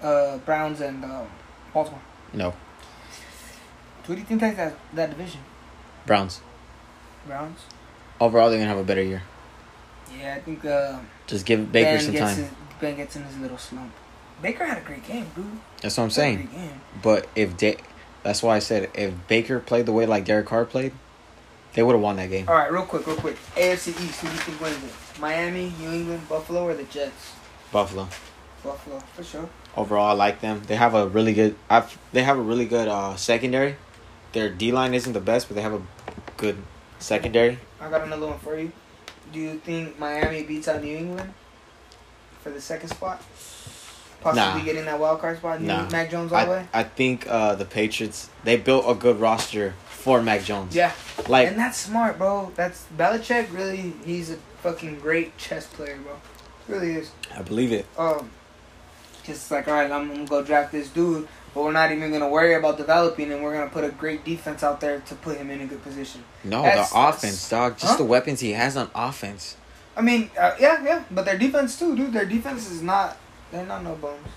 uh, Browns, and um, Baltimore. No, Who do you think takes that that division? Browns. Browns. Overall, they're gonna have a better year. Yeah, I think uh, Just give Baker ben some gets time. His, ben gets in his little slump. Baker had a great game, dude. That's what I'm saying. great game. But if that's why I said if Baker played the way like Derek Carr played, they would have won that game. All right, real quick, real quick. AFC East. Who do you think wins it? Miami, New England, Buffalo, or the Jets? Buffalo. Buffalo, for sure. Overall, I like them. They have a really good. I've, they have a really good uh, secondary. Their D line isn't the best, but they have a good secondary. I got another one for you. Do you think Miami beats out New England for the second spot? Possibly Nah. getting that wild card spot. New Nah. Mac Jones all the I, way. I think uh, the Patriots they built a good roster for Mac Jones. Yeah, Like and that's smart, bro. That's Belichick. Really, he's a fucking great chess player, bro. Really is. I believe it. Um, just like all right, I'm gonna go draft this dude, but we're not even gonna worry about developing, and we're gonna put a great defense out there to put him in a good position. No, That's- the offense, dog. Just Huh? the weapons he has on offense. I mean, uh, yeah, yeah, but their defense too, dude. Their defense is not. They're not no bones.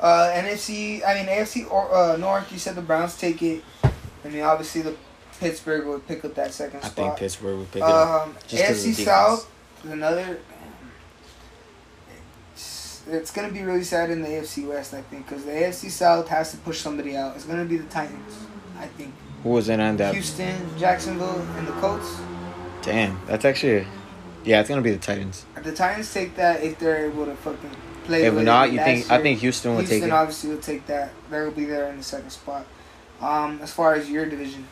Uh, NFC. I mean, AFC or uh, North. You said the Browns take it. I mean, obviously the Pittsburgh would pick up that second I spot. think Pittsburgh would pick it up. Um, Just 'cause of AFC. South is another. It's, it's gonna be really sad in the AFC West, I think, because the AFC South has to push somebody out. It's gonna be the Titans, I think. Who was in on that? Houston, Jacksonville, and the Colts. Damn, that's actually. Yeah, it's gonna be the Titans. The Titans take that if they're able to fucking play. If not, you think I think Houston would Houston take it. Houston obviously will take that. They'll be there in the second spot. Um, as far as your division,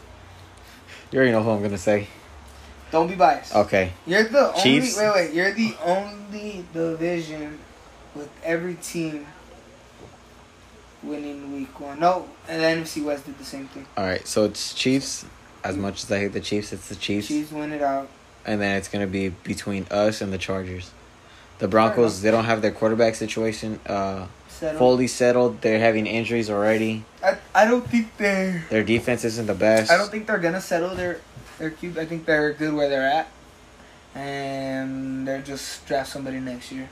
You already know who I'm gonna say. don't be biased. Okay, You're the Chiefs? only. Wait, wait. You're the only division with every team winning week one. No, and the NFC West did the same thing. all right. So it's Chiefs. As much as I hate the Chiefs, it's the Chiefs, Chiefs win it out. and then it's gonna be between us and the Chargers. The Broncos, they don't have their quarterback situation uh, Settled. fully settled. They're having injuries already. I, I don't think they're. Their defense isn't the best. I don't think they're gonna settle their their cube. I think they're good where they're at, and they're just draft somebody next year.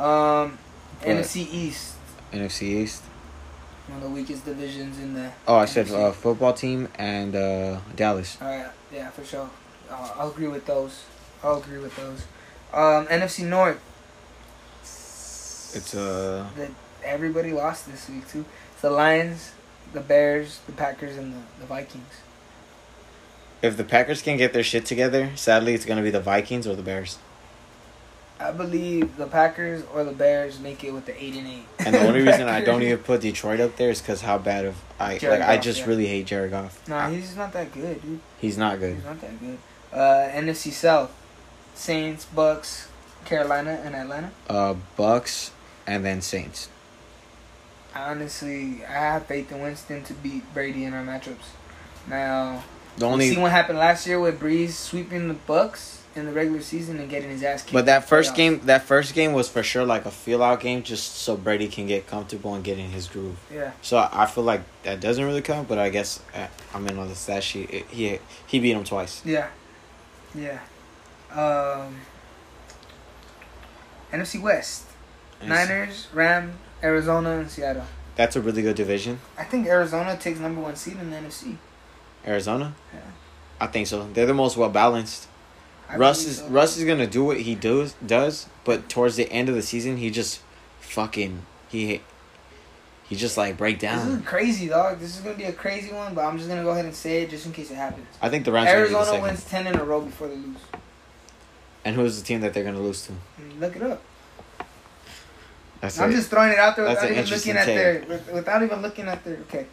Um, NFC East, NFC East. one of the weakest divisions in the. Oh, I said uh, football team and uh, Dallas. All right, yeah, for sure. Uh, I'll agree with those. I'll agree with those. Um, NFC North. It's uh that everybody lost this week too. It's the Lions, the Bears, the Packers, and the, the Vikings. if the Packers can get their shit together, sadly it's gonna be the Vikings or the Bears. I believe the Packers or the Bears make it with the eight and eight. And the only reason I [laughs] don't even put Detroit up there is because how bad of I Jared like I just yeah. really hate Jared Goff. Nah, he's not that good, dude. He's not good. He's not that good. Uh, NFC South, Saints, Bucs, Carolina, and Atlanta. Uh, Bucs and then Saints. Honestly, I have faith in Winston to beat Brady in our matchups. Now, The only see what happened last year with Brees sweeping the Bucs in the regular season and getting his ass kicked. But that first playoffs. game, that first game was for sure like a feel out game, just so Brady can get comfortable and get in his groove. Yeah. So I feel like that doesn't really count, but I guess uh, I'm in on the stat sheet. It, he he beat him twice. Yeah. Yeah. Um, NFC West. It's- Niners, Ram, Arizona, and Seattle. That's a really good division. I think Arizona takes number one seed in the NFC. Arizona. Yeah. I think so. They're the most well balanced. I Russ is so. Russ is gonna do what he does does, but towards the end of the season, he just fucking he he just like break down. This is crazy, dog. This is gonna be a crazy one, but I'm just gonna go ahead and say it just in case it happens. I think the Rams be the Arizona wins ten in a row before they lose. And who's the team that they're gonna lose to? Mm, look it up. That's I'm it. just throwing it out there without even looking at their without even looking at their okay.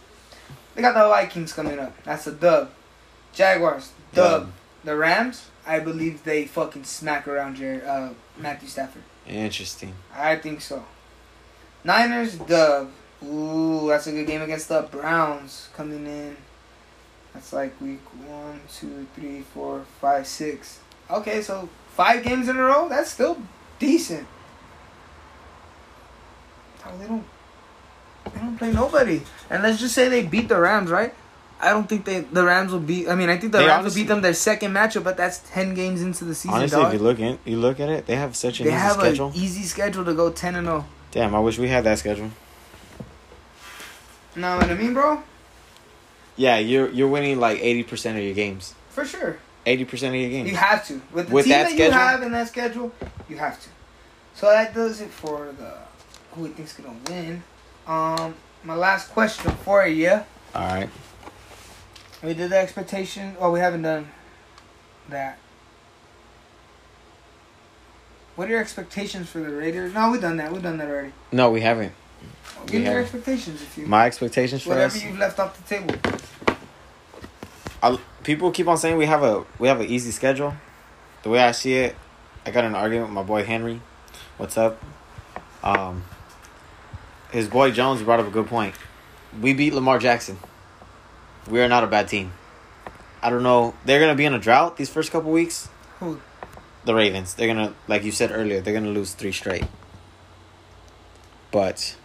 They got the Vikings coming up. That's a dub. Jaguars, dub. Dub. The Rams, I believe they fucking smack around Jared, uh, Matthew Stafford. Interesting. I think so. Niners, dub. Ooh, that's a good game against the Browns coming in. That's like week one, two, three, four, five, six. Okay, so five games in a row. That's still decent. Oh, they don't. They don't play nobody. And let's just say they beat the Rams, right? I don't think they the Rams will beat. I mean, I think the They Rams honestly- will beat them their second matchup, but that's ten games into the season. Honestly, dog. if you look in, you look at it, they have such an they easy have schedule. an easy schedule to go ten and oh. zero. Damn, I wish we had that schedule. Know what I mean, bro? Yeah, you're you're winning like eighty percent of your games. For sure. Eighty percent of your games. You have to. With the With team that that, you have in that schedule, you have to. So that does it for the who we think's gonna win. Um, my last question for you. All right. We did the expectation. Oh, we haven't done that. What are your expectations for the Raiders? No, we've done that. We've done that already. No, we haven't. Give me Yeah. your expectations if you. My expectations for whatever us. you've left off the table. I, people keep on saying we have a we have an easy schedule. The way I see it, I got an argument with my boy Henry. What's up? Um, his boy Jones brought up a good point. We beat Lamar Jackson. We are not a bad team. I don't know. They're gonna be in a drought these first couple weeks. Who? The Ravens. They're gonna, like you said earlier, they're gonna lose three straight. But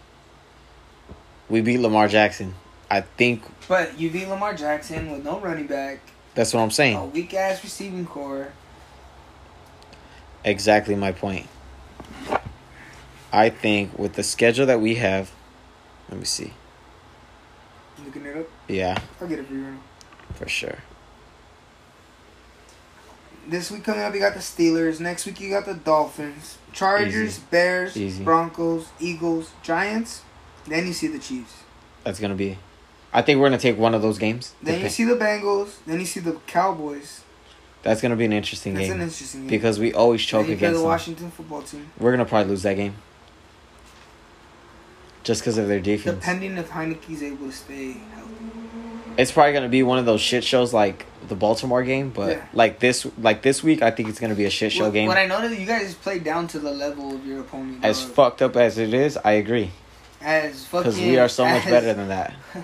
we beat Lamar Jackson. I think But you beat Lamar Jackson with no running back, that's what I'm saying. a weak ass receiving core. Exactly my point. I think with the schedule that we have, let me see. Looking it up. Yeah, I'll get you. right now. for sure. This week coming up, you got the Steelers. Next week, you got the Dolphins, Chargers, Easy. Bears, Easy. Broncos, Eagles, Giants. Then you see the Chiefs. That's gonna be. I think we're gonna take one of those games. Then you see the Bengals. Then you see the Cowboys. That's gonna be an interesting That's game That's an interesting game. because we always choke against the them. Washington football team. We're gonna probably lose that game. Just because of their defense. Depending if Heinicke's able to stay healthy. It's probably gonna be one of those shit shows like the Baltimore game, but Yeah. like this, like this week, I think it's gonna be a shit show game. what I know that you guys play down to the level of your opponent. as dog. fucked up as it is, I agree. as fucking Because we are so much better than that. [laughs]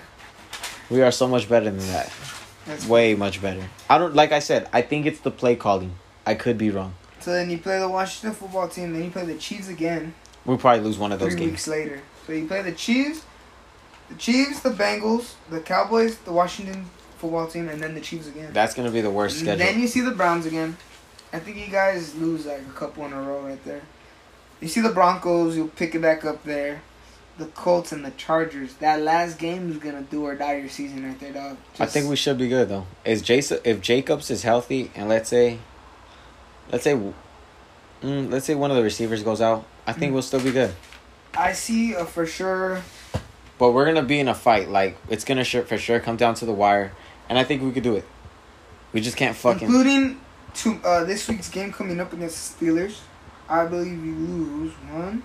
We are so much better than that. That's Way much better. I don't like I said. I think it's the play calling. I could be wrong. So then you play the Washington football team. Then you play the Chiefs again. We'll probably lose one of those three games. weeks later. So you play the Chiefs, the Chiefs, the Bengals, the Cowboys, the Washington football team, and then the Chiefs again. That's gonna be the worst And schedule. Then you see the Browns again. I think you guys lose like a couple in a row right there. You see the Broncos, you'll pick it back up there. The Colts and the Chargers. That last game is gonna do or die your season right there, dog. I think we should be good though. Is Jason if Jacobs is healthy and let's say, let's say, mm, let's say one of the receivers goes out, I think Mm. we'll still be good. I see a for sure. But we're gonna be in a fight. Like it's gonna sure, for sure come down to the wire, and I think we could do it. We just can't fucking. Including to uh, this week's game coming up against the Steelers. I believe you lose one,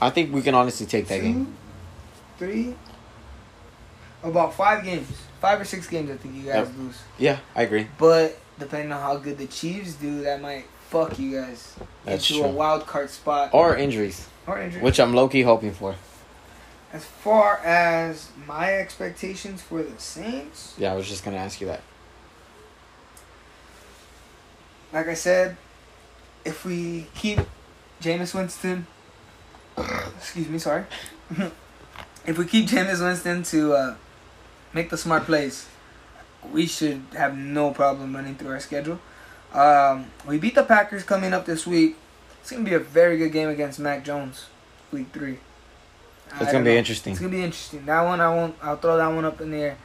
I think we can honestly take that two, game. three, about five games, five or six games. I think you guys Yep. lose. Yeah, I agree. But depending on how good the Chiefs do, that might fuck you guys That's into a wild card spot Or injuries, or injury. which I'm low key hoping for. As far as my expectations for the Saints, Yeah, I was just gonna ask you that. like I said, if we keep Jameis Winston, excuse me, sorry, [laughs] if we keep Jameis Winston to uh, make the smart plays, we should have no problem running through our schedule. Um, we beat the Packers coming up this week. It's gonna be a very good game against Mac Jones, week three. It's gonna be know. interesting. It's gonna be interesting. That one I won't. I'll throw that one up in the air.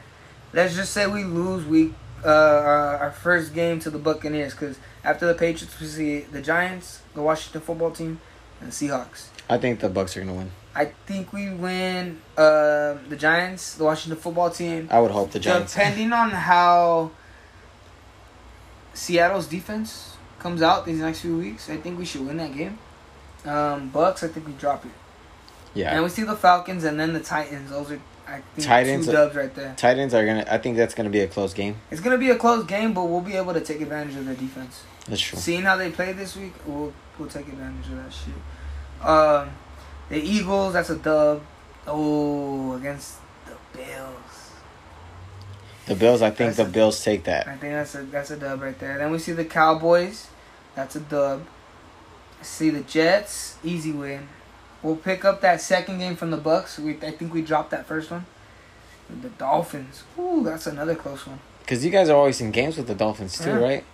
Let's just say we lose week uh, our, our first game to the Buccaneers because after the Patriots we see the Giants, the Washington football team, and the Seahawks. I think the Bucs are gonna win. I think we win uh, the Giants, the Washington football team. I would hope the Giants. Depending on how Seattle's defense comes out these next few weeks, I think we should win that game. Um, Bucs, I think we drop it. Yeah, And we see the Falcons and then the Titans. Those are I think Titans- two dubs right there. Titans are gonna. I think that's gonna be a close game. It's gonna be a close game, but we'll be able to take advantage of their defense. That's true. Seeing how they played this week, we'll we'll take advantage of that shit. Um, the Eagles, that's a dub. Oh, against the Bills. The Bills. I think That's the Bills take that. I think that's a that's a dub right there. Then we see the Cowboys, that's a dub. See the Jets, easy win. We'll pick up that second game from the Bucs. We I think we dropped that first one. The Dolphins, ooh, that's another close one. Cause you guys are always in games with the Dolphins too, Yeah. right?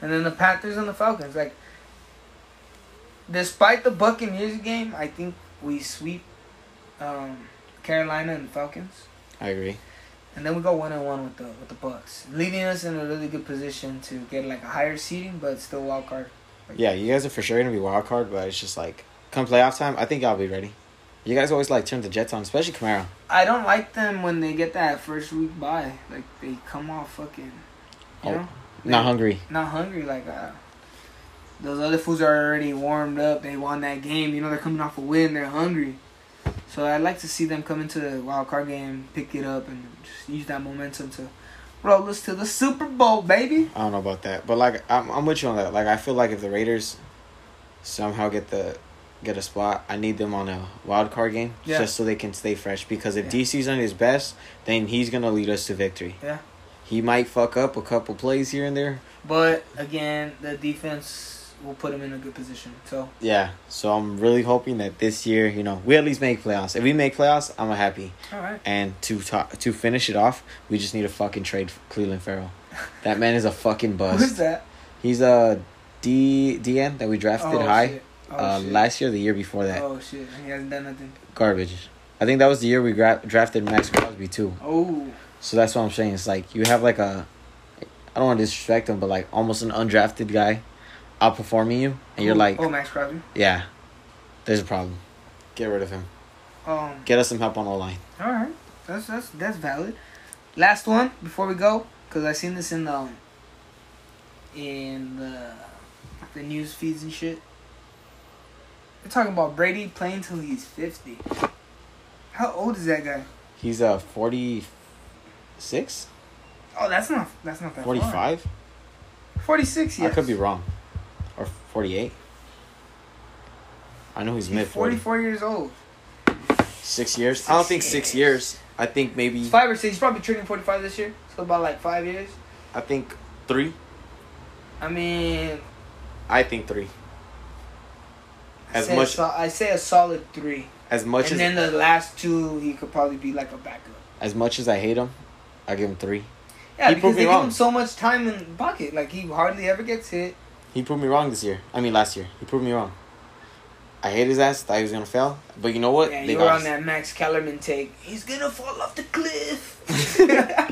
And then the Panthers and the Falcons. Like, despite the Buccaneers game, I think we sweep um, Carolina and the Falcons, I agree. and then we go one and one with the with the Bucs, leaving us in a really good position to get like a higher seeding, but still wild card. Yeah, you guys are for sure gonna be wild card, but it's just like come playoff time. I think I'll be ready. You guys always like turn the Jets on, especially Camaro. I don't like them when they get that first week bye. Like they come off fucking, you Oh. know, Not hungry. not hungry like uh, those other fools are already warmed up. They won that game. You know they're coming off a win. They're hungry. So I'd like to see them come into the wild card game, pick it up, and just use that momentum to roll us to the Super Bowl, baby. I don't know about that, but like I'm, I'm with you on that. Like I feel like if the Raiders somehow get the get a spot, I need them on a wild card game Yeah. just so they can stay fresh. Because if Yeah. DC's on his best, then he's gonna lead us to victory. Yeah. He might fuck up a couple plays here and there. But again, the defense will put him in a good position. So Yeah. So I'm really hoping that this year, you know, we at least make playoffs. If we make playoffs, I'm happy. all right. And to to to finish it off, we just need to fucking trade Clelin Ferrell. That man is a fucking buzz. [laughs] Who's that? He's a D DN that we drafted Oh, high. shit. Oh, uh, last year, the year before that, Oh shit! He hasn't done nothing. garbage. I think that was the year we gra- drafted Maxx Crosby too. Oh, So that's what I'm saying. It's like you have like a, I don't want to disrespect him, but like almost an undrafted guy, outperforming you, and you're like, oh Maxx Crosby. yeah, there's a problem. Get rid of him. Um, Get us some help on the line. all right, that's that's that's valid. Last one before we go, cause I seen this in the um, in the the news feeds and shit. They're talking about Brady playing till he's fifty. How old is that guy? He's a 46, Oh, that's not that's not that far. 45. Forty six. Yes. I could be wrong, or 48. I know he's He's mid 40. forty four years old. Six years. I don't think six years. I think maybe. He's five or six. He's probably turning forty five this year. So about like five years. I think three. I mean, I think three. I As say much I say a solid three, as much and as then the last two he could probably be like a backup. as much as I hate him, I give him three. Yeah, He because they give wrong. him so much time in the pocket. Like he hardly ever gets hit. He proved me wrong this year. I mean last year. He proved me wrong. I hate his ass. Thought he was gonna fail, but you know what? Yeah, They you were on us. that Max Kellerman take. He's gonna fall off the cliff. [laughs]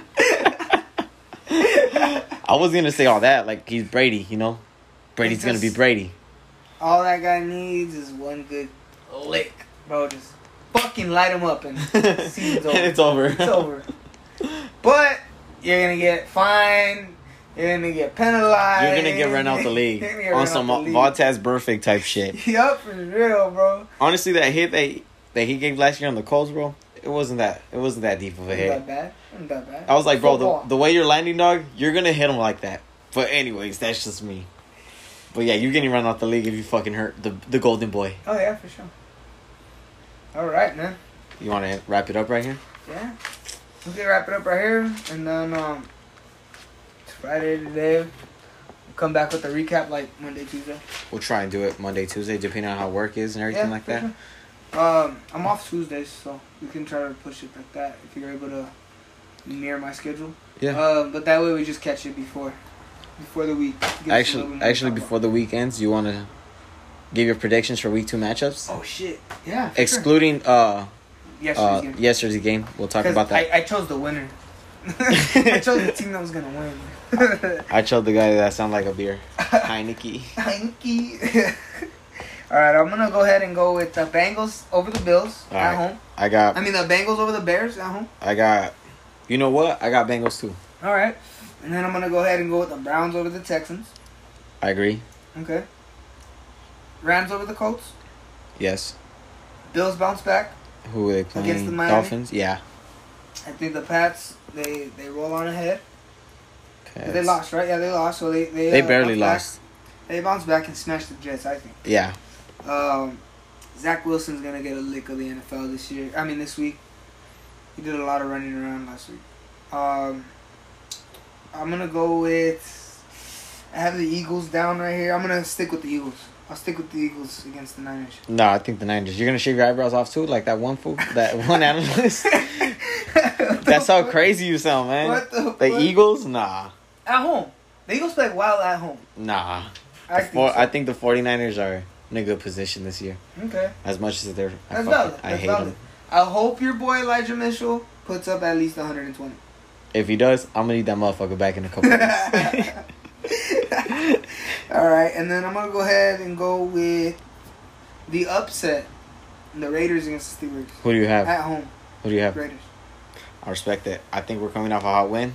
I was gonna say all that. Like he's Brady, you know. Brady's It's gonna be Brady. All that guy needs is one good lick, bro. Just fucking light him up and [laughs] over. and it's over. It's over. But you're gonna get fined. You're gonna get penalized. You're gonna get run out of the [laughs] league You're gonna get on some the perfect type shit. [laughs] Yup, for real, bro. Honestly, that hit that that he gave last year on the Colts, bro, it wasn't that it wasn't that deep of a hit. that bad? Wasn't bad? I was like, bro, Football. the, the way you're landing, dog, you're gonna hit him like that. But anyways, that's just me. But yeah, you're getting run out the league if you fucking hurt the the golden boy. Oh yeah, for sure. All right, man. You want to wrap it up right here? Yeah. We can wrap it up right here, and then um, it's Friday today. We'll come back with a recap like Monday, Tuesday. We'll try and do it Monday, Tuesday, depending on how work is and everything Yeah, like that. sure. Um, I'm off Tuesdays, so we can try to push it like that if you're able to mirror my schedule. Yeah. Um, but that way we just catch it before, before the week. Give us a little Actually, actually, before the weekends, you want to give your predictions for week two matchups, Oh shit! Yeah. excluding uh Sure. Yesterday's uh game. yesterday's game. We'll talk about that. I, I chose the winner. [laughs] I chose the team that was gonna win. [laughs] I, chose the guy that sounded like a beer, [laughs] Heinicke. Heinicke. All right, I'm gonna go ahead and go with the Bengals over the Bills All at right. home. I got, I mean the Bengals over the Bears at home. I got. You know what? I got Bengals too. All right, and then I'm gonna go ahead and go with the Browns over the Texans. I agree. Okay. Rams over the Colts. Yes. Bills bounce back. Who are they playing? Against the Miami? Dolphins. Yeah. I think the Pats they they roll on ahead. Okay. They lost, right? Yeah, they lost. So they they, They uh, barely bounce back. lost. They bounce back and smash the Jets. I think. Yeah. Um, Zach Wilson's gonna get a lick of the NFL this year. I mean, this week. He did a lot of running around last week. Um, I'm gonna go with. I have the Eagles down right here. I'm gonna stick with the Eagles. I'll stick with the Eagles against the Niners. No, I think the Niners. You're gonna shave your eyebrows off too, like that one fool, that [laughs] one analyst. That's how crazy you sound, man. What the, The? Eagles, nah, At home. The Eagles play well at home. nah. I think four, so. I think the 49ers are in a good position this year. Okay. As much as they're, I, That's fucking, valid. I That's hate valid. them. I hope your boy Elijah Mitchell puts up at least 120. If he does, I'm gonna need that motherfucker back in a couple weeks. [laughs] All right, and then I'm gonna go ahead and go with the upset, the Raiders against the Steelers Who do you have? at home. Who do you have? Raiders. I respect it. I think we're coming off a hot win.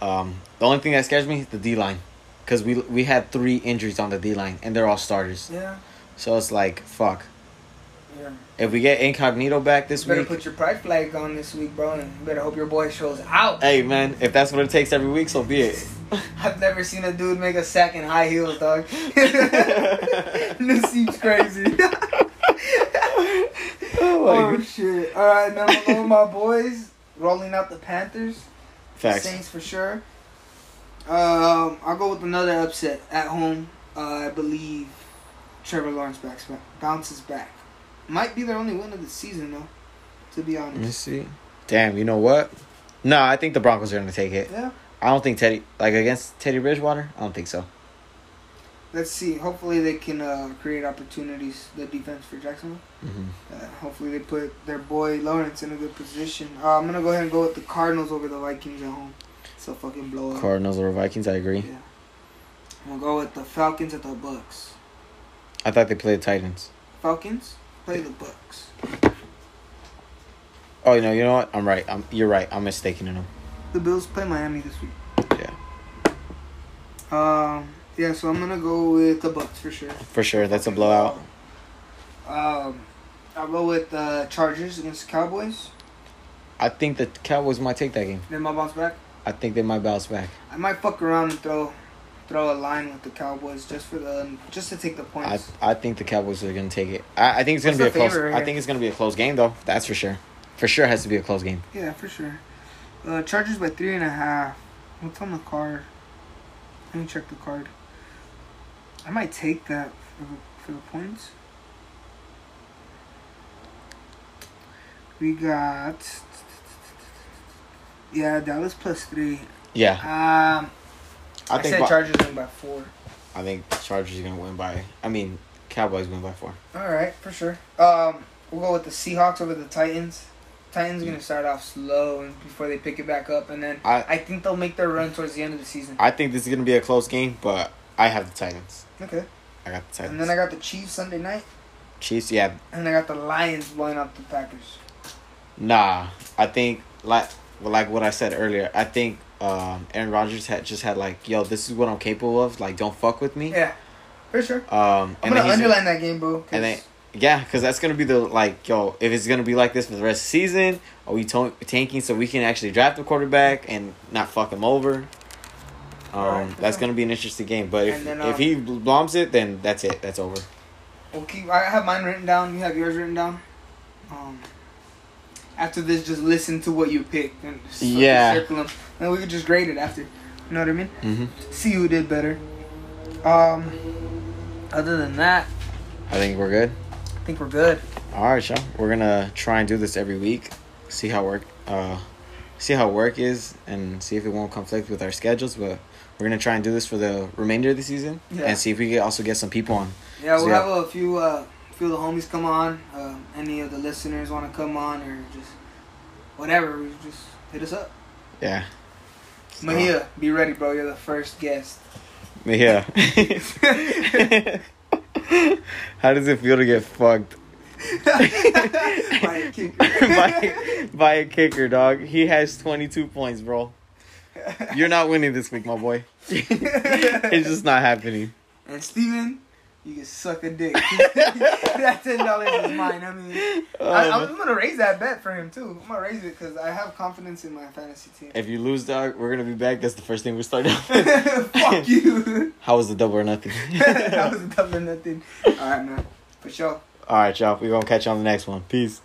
Um, the only thing that scares me is the D line, because we we had three injuries on the D line and they're all starters. Yeah. So it's like fuck. Yeah. If we get Incognito back this week. You better week, put your pride flag on this week, bro, and better hope your boy shows out. hey man, if that's what it takes every week, so be it. [laughs] I've never seen a dude make a sack in high heels, dog. [laughs] this seems crazy. [laughs] oh shit! All right, now I'm going with my boys rolling out the Panthers. Facts. Saints for sure. Um, I'll go with another upset at home. Uh, I believe Trevor Lawrence backs back, bounces back. Might be their only win of the season though. To be honest. Let honest. see. Damn, you know what? No, I think the Broncos are gonna take it. Yeah. I don't think Teddy like against Teddy Bridgewater. I don't think so. Let's see. Hopefully they can uh, create opportunities. The defense for Jacksonville. hmm Uh, hopefully they put their boy Lawrence in a good position. Uh, I'm gonna go ahead and go with the Cardinals over the Vikings at home. So fucking blow up. Cardinals over Vikings, I agree. Yeah. I'm gonna go with the Falcons at the Bucs. I thought they played the Titans. Falcons play the Bucs. Oh, you know, you know what? I'm right. I'm you're right. I'm mistaken in them. The Bills play Miami this week. Yeah, Um, yeah, so I'm gonna go with the Bucs for sure. for sure. That's a blowout. Um, I'll go with the Chargers against the Cowboys. I think the Cowboys might take that game. They might bounce back. I think they might bounce back. I might fuck around and throw, throw a line with the Cowboys just for the just to take the points. I I think the Cowboys are gonna take it. I, I think it's gonna be a close. favorite I think it's gonna be a close game though. That's for sure. For sure, it has to be a close game. yeah, for sure. Uh, Chargers by three and a half. What's on the card? Let me check the card. I might take that for the, for the points. We got. Yeah, Dallas plus three. Yeah, Um, I I, think. said Bo- Chargers win by four. I think Chargers are gonna win by. I mean, Cowboys win by four. All right, for sure. Um, we'll go with the Seahawks over the Titans. Titans are gonna start off slow and before they pick it back up, and then I- I think they'll make their run towards the end of the season. I think this is gonna be a close game, but I have the Titans. Okay. I got the Titans. And then I got the Chiefs Sunday night, Chiefs. Yeah, and I got the Lions blowing up the Packers. Nah, I think like like what I said earlier. I think um, Aaron Rodgers had just had like, yo, this is what I'm capable of. Like, don't fuck with me. Yeah, for sure. Um, I'm gonna underline that game, bro. 'cause and then yeah, because that's gonna be the like, yo, if it's gonna be like this for the rest of the season, are we to- tanking so we can actually draft a quarterback and not fuck him over? Um, Alright, for that's sure. gonna be an interesting game. But if then, if um, he bombs it, then that's it. That's over. we'll keep. I have mine written down. You have yours written down. Um, after this, just listen to what you picked and Yeah. circle them, and we could just grade it after. You know what I mean? Mm-hmm. See who did better. Um, other than that, I think we're good. I think we're good. All right, y'all. We're gonna try and do this every week. See how work, uh, see how work is, and see if it won't conflict with our schedules. But we're gonna try and do this for the remainder of the season, Yeah. and see if we can also get some people on. Yeah, we'll yeah. have a few uh few of the homies come on. Uh, any of the listeners want to come on or just whatever, just hit us up. Yeah. Mahia, be ready, bro. You're the first guest. Yeah. [laughs] how does it feel to get fucked By a kicker. [laughs] by, by a kicker, dog? He has twenty two points, bro. You're not winning this week, my boy. [laughs] it's just not happening. And Steven, you can suck a dick. [laughs] that ten dollars is mine. I mean, Oh, I. I'm gonna raise that bet for him too. I'm gonna raise it because I have confidence in my fantasy team. If you lose, dog, we're gonna be back. That's the first thing we start [laughs] off with. Fuck you. [laughs] How was the double or nothing? that was a double or nothing. All right, man. For sure. All right, y'all. We're gonna catch you on the next one. Peace.